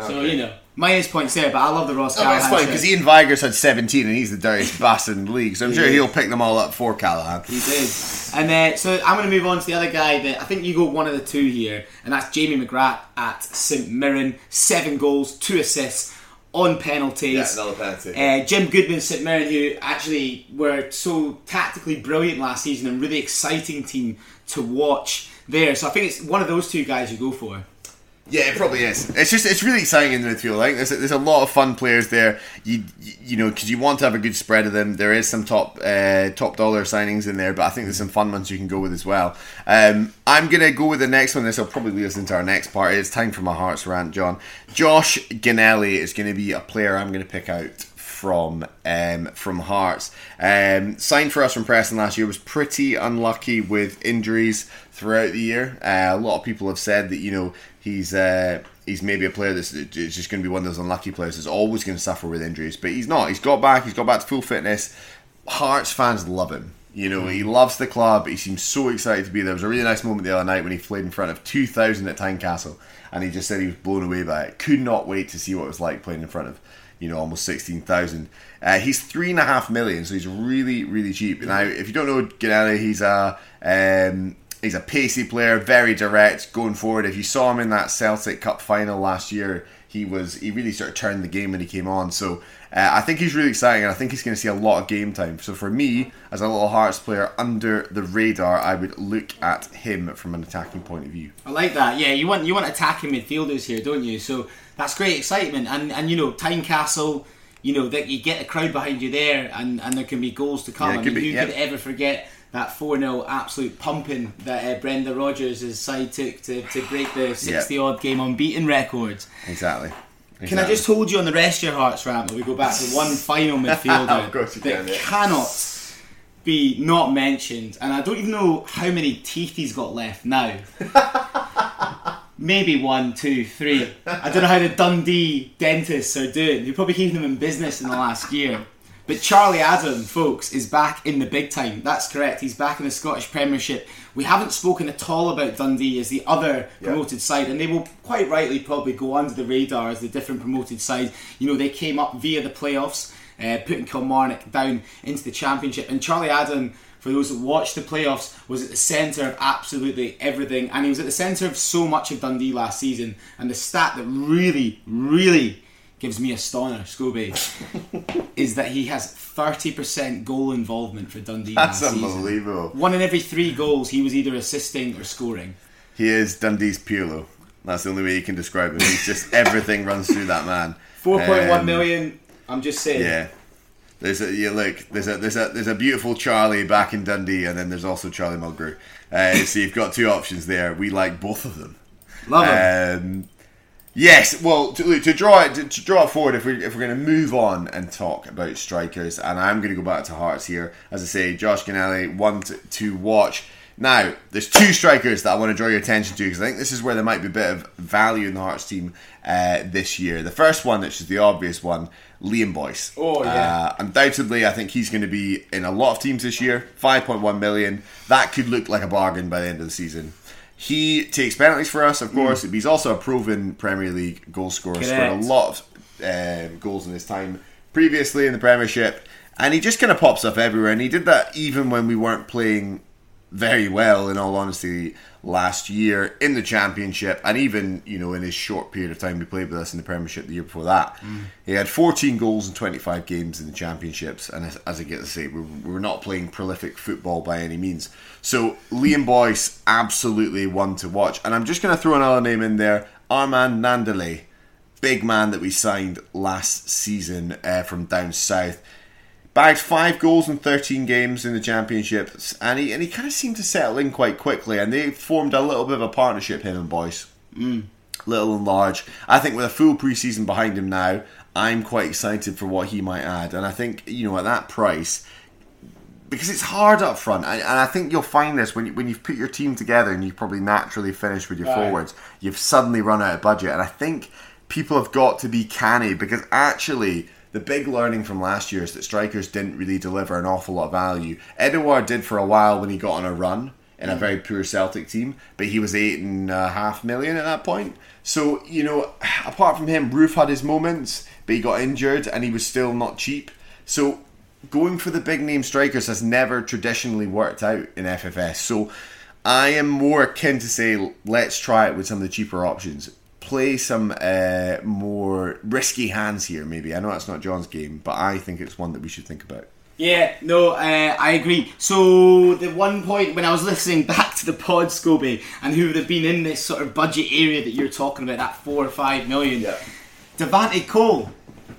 So, you know, minus points there, but I love the Ross Callachan. it's fine because Iain Vigurs had 17 and he's the dirtiest bastard in the league, so I'm He sure is. he'll pick them all up for Callachan. He did. And uh, so I'm going to move on to the other guy that I think you go one of the two here, and that's Jamie McGrath at St Mirren. Seven goals, two assists on penalties. yeah, penalty. Uh, Jim Goodwin, St Mirren, who actually were so tactically brilliant last season and really exciting team to watch there. So I think it's one of those two guys you go for. Yeah, it probably is. It's just it's really exciting in the midfield. There's a, there's a lot of fun players there. You you, you know because you want to have a good spread of them. There is some top uh, top dollar signings in there, but I think there's some fun ones you can go with as well. Um, I'm gonna go with the next one. This will probably lead us into our next part. It's time for my heart's rant, John. Josh Ginnelly is going to be a player I'm going to pick out from um, from Hearts. Um, signed for us from Preston last year was pretty unlucky with injuries throughout the year. Uh, a lot of people have said that you know he's uh, he's maybe a player that's just going to be one of those unlucky players that's always going to suffer with injuries, but he's not. He's got back. He's got back to full fitness. Hearts fans love him. You know, he loves the club. He seems so excited to be there. There was a really nice moment the other night when he played in front of 2,000 at Tynecastle and he just said he was blown away by it. Could not wait to see what it was like playing in front of, you know, almost 16,000. Uh, he's three and a half million, so he's really, really cheap. Now, if you don't know Ginnelly, he's a. Um, He's a pacey player, very direct, going forward. If you saw him in that Celtic Cup final last year, he was he really sort of turned the game when he came on. So uh, I think he's really exciting, and I think he's going to see a lot of game time. So for me, as a little Hearts player under the radar, I would look at him from an attacking point of view. I like that. Yeah, you want you want attacking midfielders here, don't you? So that's great excitement, and and you know Tynecastle, you know that you get a crowd behind you there, and and there can be goals to come. Yeah, I mean, be, who yeah. could ever forget that four 0 absolute pumping that uh, Brendan Rodgers' side took to, to break the sixty odd game unbeaten records. Exactly. Can I just hold you on the rest of your hearts, Ram? We go back to one *laughs* final midfielder Of course you that can, yeah. cannot be not mentioned, and I don't even know how many teeth he's got left now. *laughs* Maybe one, two, three. I don't know how the Dundee dentists are doing. They're probably keeping them in business in the last year. But Charlie Adam, folks, is back in the big time. That's correct. He's back in the Scottish Premiership. We haven't spoken at all about Dundee as the other promoted side, and they will quite rightly probably go under the radar as the different promoted side. You know, they came up via the playoffs, uh, putting Kilmarnock down into the Championship. And Charlie Adam, for those that watched the playoffs, was at the centre of absolutely everything, and he was at the centre of so much of Dundee last season. And the stat that really, really gives me a stoner, Scobie, *laughs* is that he has 30% goal involvement for Dundee That's last season. unbelievable. One in every three goals, he was either assisting or scoring. He is Dundee's Pirlo. That's the only way you can describe him. He's just everything runs through that man. *laughs* Four point one Um, million. I'm just saying. Yeah. There's a yeah, look. There's a there's a there's a beautiful Charlie back in Dundee, and then there's also Charlie Mulgrew. Uh, so you've got two options there. We like both of them. Love him. Um, yes. Well, to, to draw it to, to draw it forward, if we if we're going to move on and talk about strikers, and I'm going to go back to Hearts here. As I say, Josh Ginnelly, one to, to watch. Now, there's two strikers that I want to draw your attention to because I think this is where there might be a bit of value in the Hearts team uh, this year. The first one, which is the obvious one, Liam Boyce. Oh, yeah. Uh, undoubtedly, I think he's going to be in a lot of teams this year. 5.1 million. That could look like a bargain by the end of the season. He takes penalties for us, Hmm. of course. He's also a proven Premier League goal scorer. Scored a lot of um, goals in his time previously in the Premiership, and he just kind of pops up everywhere. And he did that even when we weren't playing very well, in all honesty, last year in the Championship, and even you know in his short period of time he played with us in the Premiership the year before that. He had 14 goals in 25 games in the Championships, and as, as I get to say, we're, we're not playing prolific football by any means. So Liam Boyce, absolutely one to watch, and I'm just going to throw another name in there, Armand Gnanduillet big man that we signed last season uh, from down south. Bagged five goals in 13 games in the championships, and he and he kind of seemed to settle in quite quickly. And they formed a little bit of a partnership, him and Boyce, mm. little and large. I think with a full preseason behind him now, I'm quite excited for what he might add. And I think you know at that price, because it's hard up front, and, and I think you'll find this when you, when you've put your team together and you've probably naturally finish with your Right. forwards, you've suddenly run out of budget, and I think people have got to be canny because actually. The big learning from last year is that strikers didn't really deliver an awful lot of value. Edouard did for a while when he got on a run in a mm. very poor Celtic team, but he was eight and a half million at that point. So, you know, apart from him, Roofe had his moments, but he got injured and he was still not cheap. So, going for the big name strikers has never traditionally worked out in FFS. So, I am more akin to say, let's try it with some of the cheaper options. Play some uh, more risky hands here, maybe. I know that's not John's game, but I think it's one that we should think about. Yeah, no, uh, I agree. So the one point when I was listening *laughs* back to the pod, Scobie, and who would have been in this sort of budget area that you're talking about, that four or five million, Yeah. Devante Cole,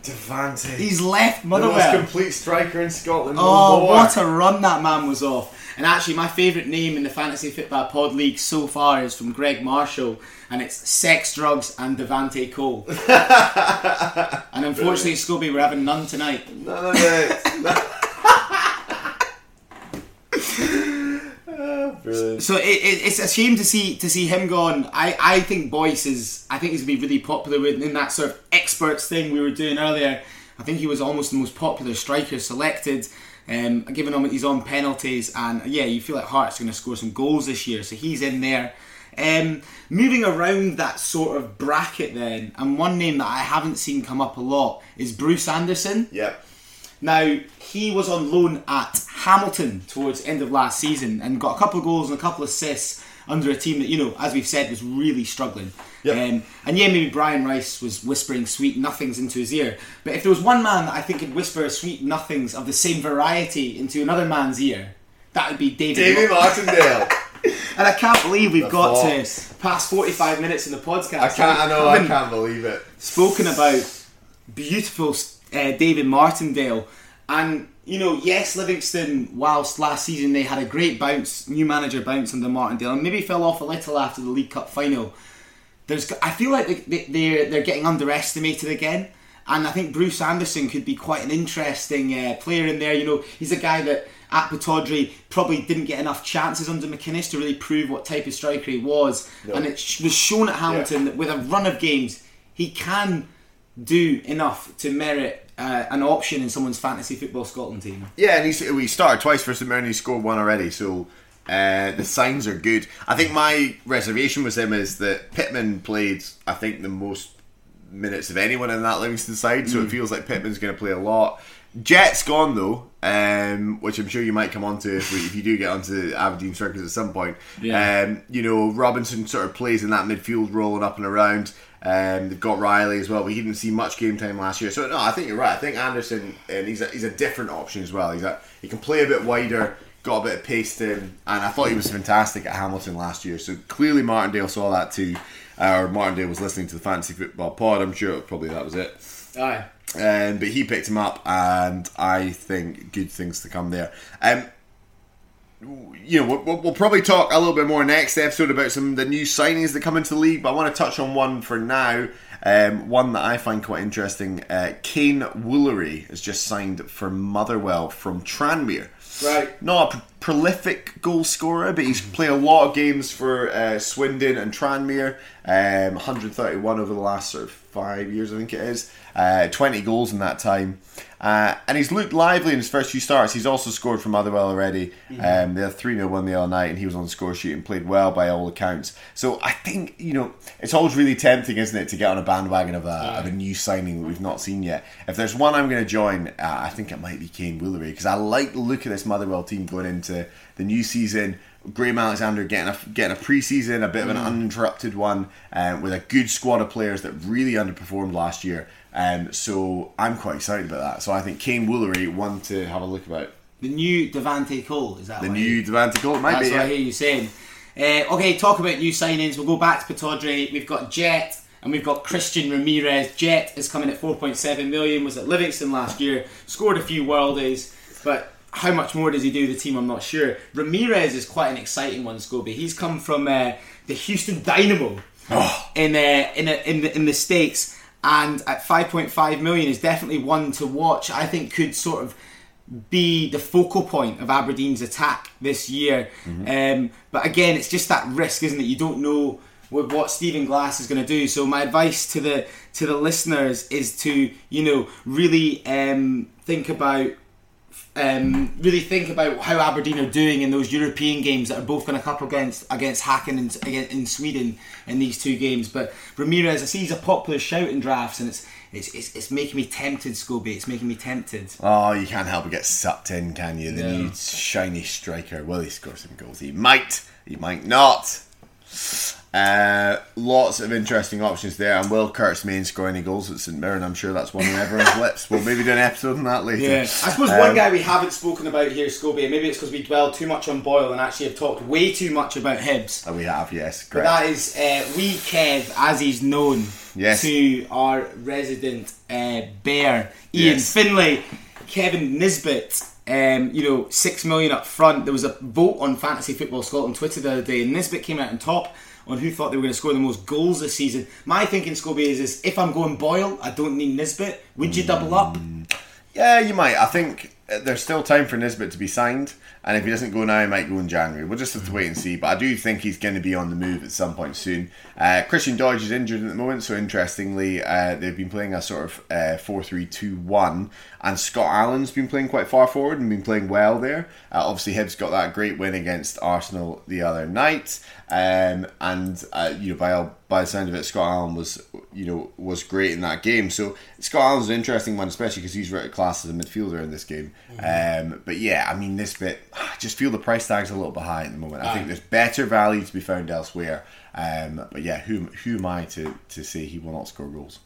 Devante. he's left Motherwell. the most complete striker in Scotland. Oh, what a run that man was off. And actually, my favourite name in the Fantasy Football Pod League so far is from Greg Marshall, and it's Sex, Drugs, and Devante Cole. *laughs* and unfortunately, Scobie, we're having none tonight. None of it. *laughs* Brilliant. So it, it, it's a shame to see to see him gone. I, I think Boyce is. I think he's gonna be really popular with in that sort of experts thing we were doing earlier. I think he was almost the most popular striker selected. Um, given him he's on penalties, and yeah, you feel like Hart's going to score some goals this year, so he's in there. Um, moving around that sort of bracket, then, and one name that I haven't seen come up a lot is Bruce Anderson. Yep. Now, he was on loan at Hamilton towards end of last season and got a couple of goals and a couple of assists under a team that, you know, as we've said, was really struggling. Yep. Um, and yeah, maybe Brian Rice was whispering sweet nothings into his ear. But if there was one man that I think could whisper sweet nothings of the same variety into another man's ear, that would be David. David Martindale. *laughs* And I can't believe we've The got Fox. to past 45 minutes in the podcast. I can't. I know. I can't believe it. spoken about beautiful uh, David Martindale. And, you know, yes, Livingston, whilst last season they had a great bounce, new manager bounce under Martindale, and maybe fell off a little after the League Cup final. There's, I feel like they, they, they're, they're getting underestimated again. And I think Bruce Anderson could be quite an interesting uh, player in there. You know, he's a guy that at Pittodrie probably didn't get enough chances under McInnes to really prove what type of striker he was. No. And it sh- was shown at Hamilton that with a run of games, he can do enough to merit uh, an option in someone's fantasy football Scotland team. Yeah, and he's, we started twice for St Mirren. He scored one already, so uh, the signs are good. I think my reservation with him is that Pittman played, I think, the most minutes of anyone in that Livingston side, so it feels like Pittman's going to play a lot. Jet's gone though, um, which I'm sure you might come on to if, we, if you do get onto Aberdeen circus at some point. Yeah. Um, you know, Robinson sort of plays in that midfield rolling up and around. Um, they've got Riley as well, but he didn't see much game time last year. So no, I think you're right. I think Anderson, and he's a, he's a different option as well. He's a, he can play a bit wider, got a bit of pace to him, and I thought he was fantastic at Hamilton last year. So clearly Martindale saw that too, uh, or Martindale was listening to the fantasy football pod. I'm sure probably that was it. Aye. Um, but he picked him up, and I think good things to come there. Um, you know, we'll, we'll probably talk a little bit more next episode about some of the new signings that come into the league, but I want to touch on one for now. Um, one that I find quite interesting. Uh, Kaiyne Woolery has just signed for Motherwell from Tranmere. Right. Not a pr- prolific goal scorer, but he's played a lot of games for uh, Swindon and Tranmere. Um, 131 over the last sort of five years, I think it is. Uh, 20 goals in that time. Uh, and he's looked lively in his first few starts. He's also scored for Motherwell already. Um, they had 3 0 won the other night, and he was on the score sheet and played well by all accounts. So I think, you know, it's always really tempting, isn't it, to get on a bandwagon of a, of a new signing that we've not seen yet. If there's one I'm going to join, uh, I think it might be Kaiyne Woolery, because I like the look of this Motherwell team going into the new season. Graham Alexander getting a getting a preseason, a bit of an uninterrupted one, um, with a good squad of players that really underperformed last year. Um, so I'm quite excited about that. So I think Kaiyne Woolery, one to have a look about. The new Devante Cole, is that The new Devante Gold might That's be. what I hear you saying. Uh, okay, talk about new signings. We'll go back to Pittodrie. We've got Jet and we've got Christian Ramirez. Jet is coming at 4.7 million. Was at Livingston last year. Scored a few worldies, but how much more does he do the team? I'm not sure. Ramirez is quite an exciting one, Scobie. He's come from uh, the Houston Dynamo in uh, in a, in the in the states, and at 5.5 million is definitely one to watch. I think could sort of be the focal point of Aberdeen's attack this year. Um, but again, it's just that risk, isn't it? You don't know with what Stephen Glass is going to do. So my advice to the to the listeners is to you know really um, think about. Um, really think about how Aberdeen are doing in those European games that are both going to couple against against Hacken and in Sweden in these two games. But Ramirez, I see he's a popular shout in drafts, and it's it's, it's, it's making me tempted, Scobie. It's making me tempted. Oh, you can't help but get sucked in, can you? The No. new shiny striker. Will he score some goals? He might. He might not. Uh, lots of interesting options there, and will Curtis Main score any goals at St Mirren? I'm sure that's one on everyone's *laughs* lips. We'll maybe do an episode on that later. Yeah, I suppose Um, one guy we haven't spoken about here, Scobie, maybe it's because we dwell too much on Boyle and actually have talked way too much about Hibs. that we have, yes, But great. that is uh, wee Kev, as he's known Yes. to our resident uh, bear, Ian Yes. Finlay, Kevin Nisbet. Um, you know, six million up front. There was a vote on Fantasy Football Scotland Twitter the other day, and Nisbet came out on top on who thought they were going to score the most goals this season. My thinking, Scobie, is, is if I'm going Boyle, I don't need Nisbet. Would you double up? Yeah, you might. I think uh, there's still time for Nisbet to be signed, and if he doesn't go now, he might go in January. We'll just have to wait and see. But I do think he's going to be on the move at some point soon. Uh, Christian Doidge is injured at the moment, so interestingly, uh, they've been playing a sort of uh, four-three-two-one, and Scott Allan's been playing quite far forward and been playing well there. Uh, obviously, Hibs got that great win against Arsenal the other night, um, and uh, you know by all- by the sound of it, Scott Allan was you know was great in that game. So Scott Allan's an interesting one, especially because he's rated class as a midfielder in this game. Um, but yeah, I mean Nisbet, I *sighs* just feel the price tag's a little bit high at the moment. I think there's better value to be found elsewhere. Um, but yeah, who who am I to to say he will not score goals?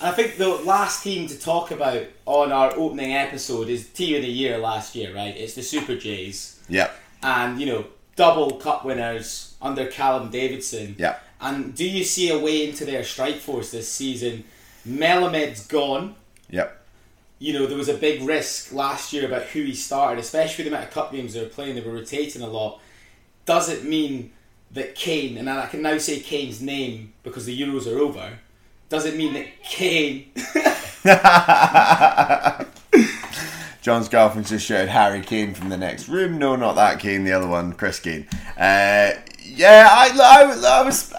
I think the last team to talk about on our opening episode is team of the year last year, right? It's the Super Jays. Yep, and you know double cup winners under Callum Davidson. Yeah. And do you see a way into their strike force this season? Melamed's gone. yep. You know there was a big risk last year about who he started, especially the amount of cup games they were playing. They were rotating a lot. Does it mean that Kane, and I can now say Kane's name because the Euros are over? Does it mean that Kane? *laughs* John's girlfriend just shouted Harry Kane from the next room. No, not that Kane. The other one, Chris Kane. Uh, yeah, I, I, I was,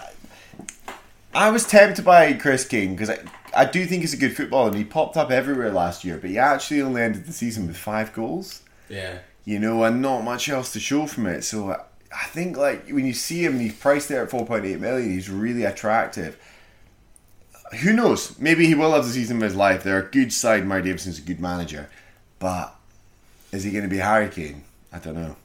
I was tempted by Chris Kane because I, do think he's a good footballer and he popped up everywhere last year. But he actually only ended the season with five goals. Yeah. You know, and not much else to show from it. So I, I think like when you see him, he's priced there at four point eight million. He's really attractive. Who knows? Maybe he will have the season of his life. They're a good side. Murray Davidson's a good manager. But is he going to be Harry Kane? I don't know.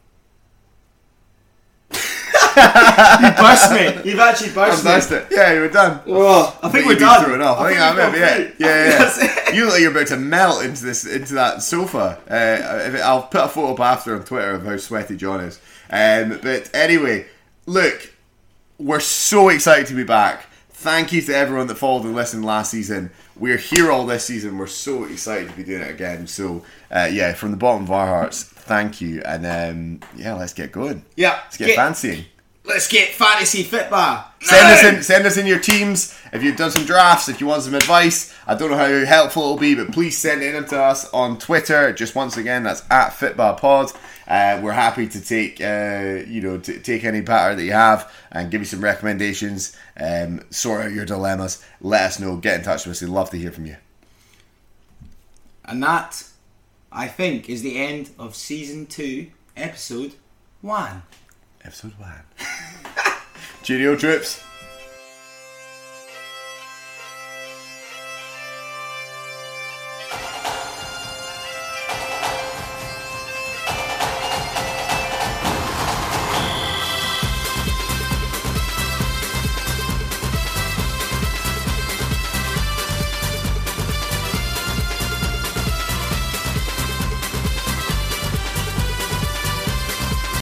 You burst me. You've actually burst me. it. Yeah, we're done. Oh, I think we're you'd done. Thrown off. I, think we've I'm gone yeah, yeah, yeah. That's it. You look like you're about to melt into this into that sofa. Uh, it- I'll put a photo up after on Twitter of how sweaty John is. Um, but anyway, look, we're so excited to be back. Thank you to everyone that followed and listened last season. We're here all this season. We're so excited to be doing it again. So, uh, yeah, from the bottom of our hearts, thank you. And um, yeah, let's get going. Yeah. Let's get fancying. Let's get fantasy football. Send us in, send us in your teams if you've done some drafts. If you want some advice, I don't know how helpful it'll be, but please send it in to us on Twitter. Just once again, that's at FitbaPod. Uh, we're happy to take uh, you know to take any patter that you have and give you some recommendations. Um, sort out your dilemmas. Let us know. Get in touch with us. We'd love to hear from you. And that, I think, is the end of season two, episode one. Episode one. *laughs* Cheerio, trips.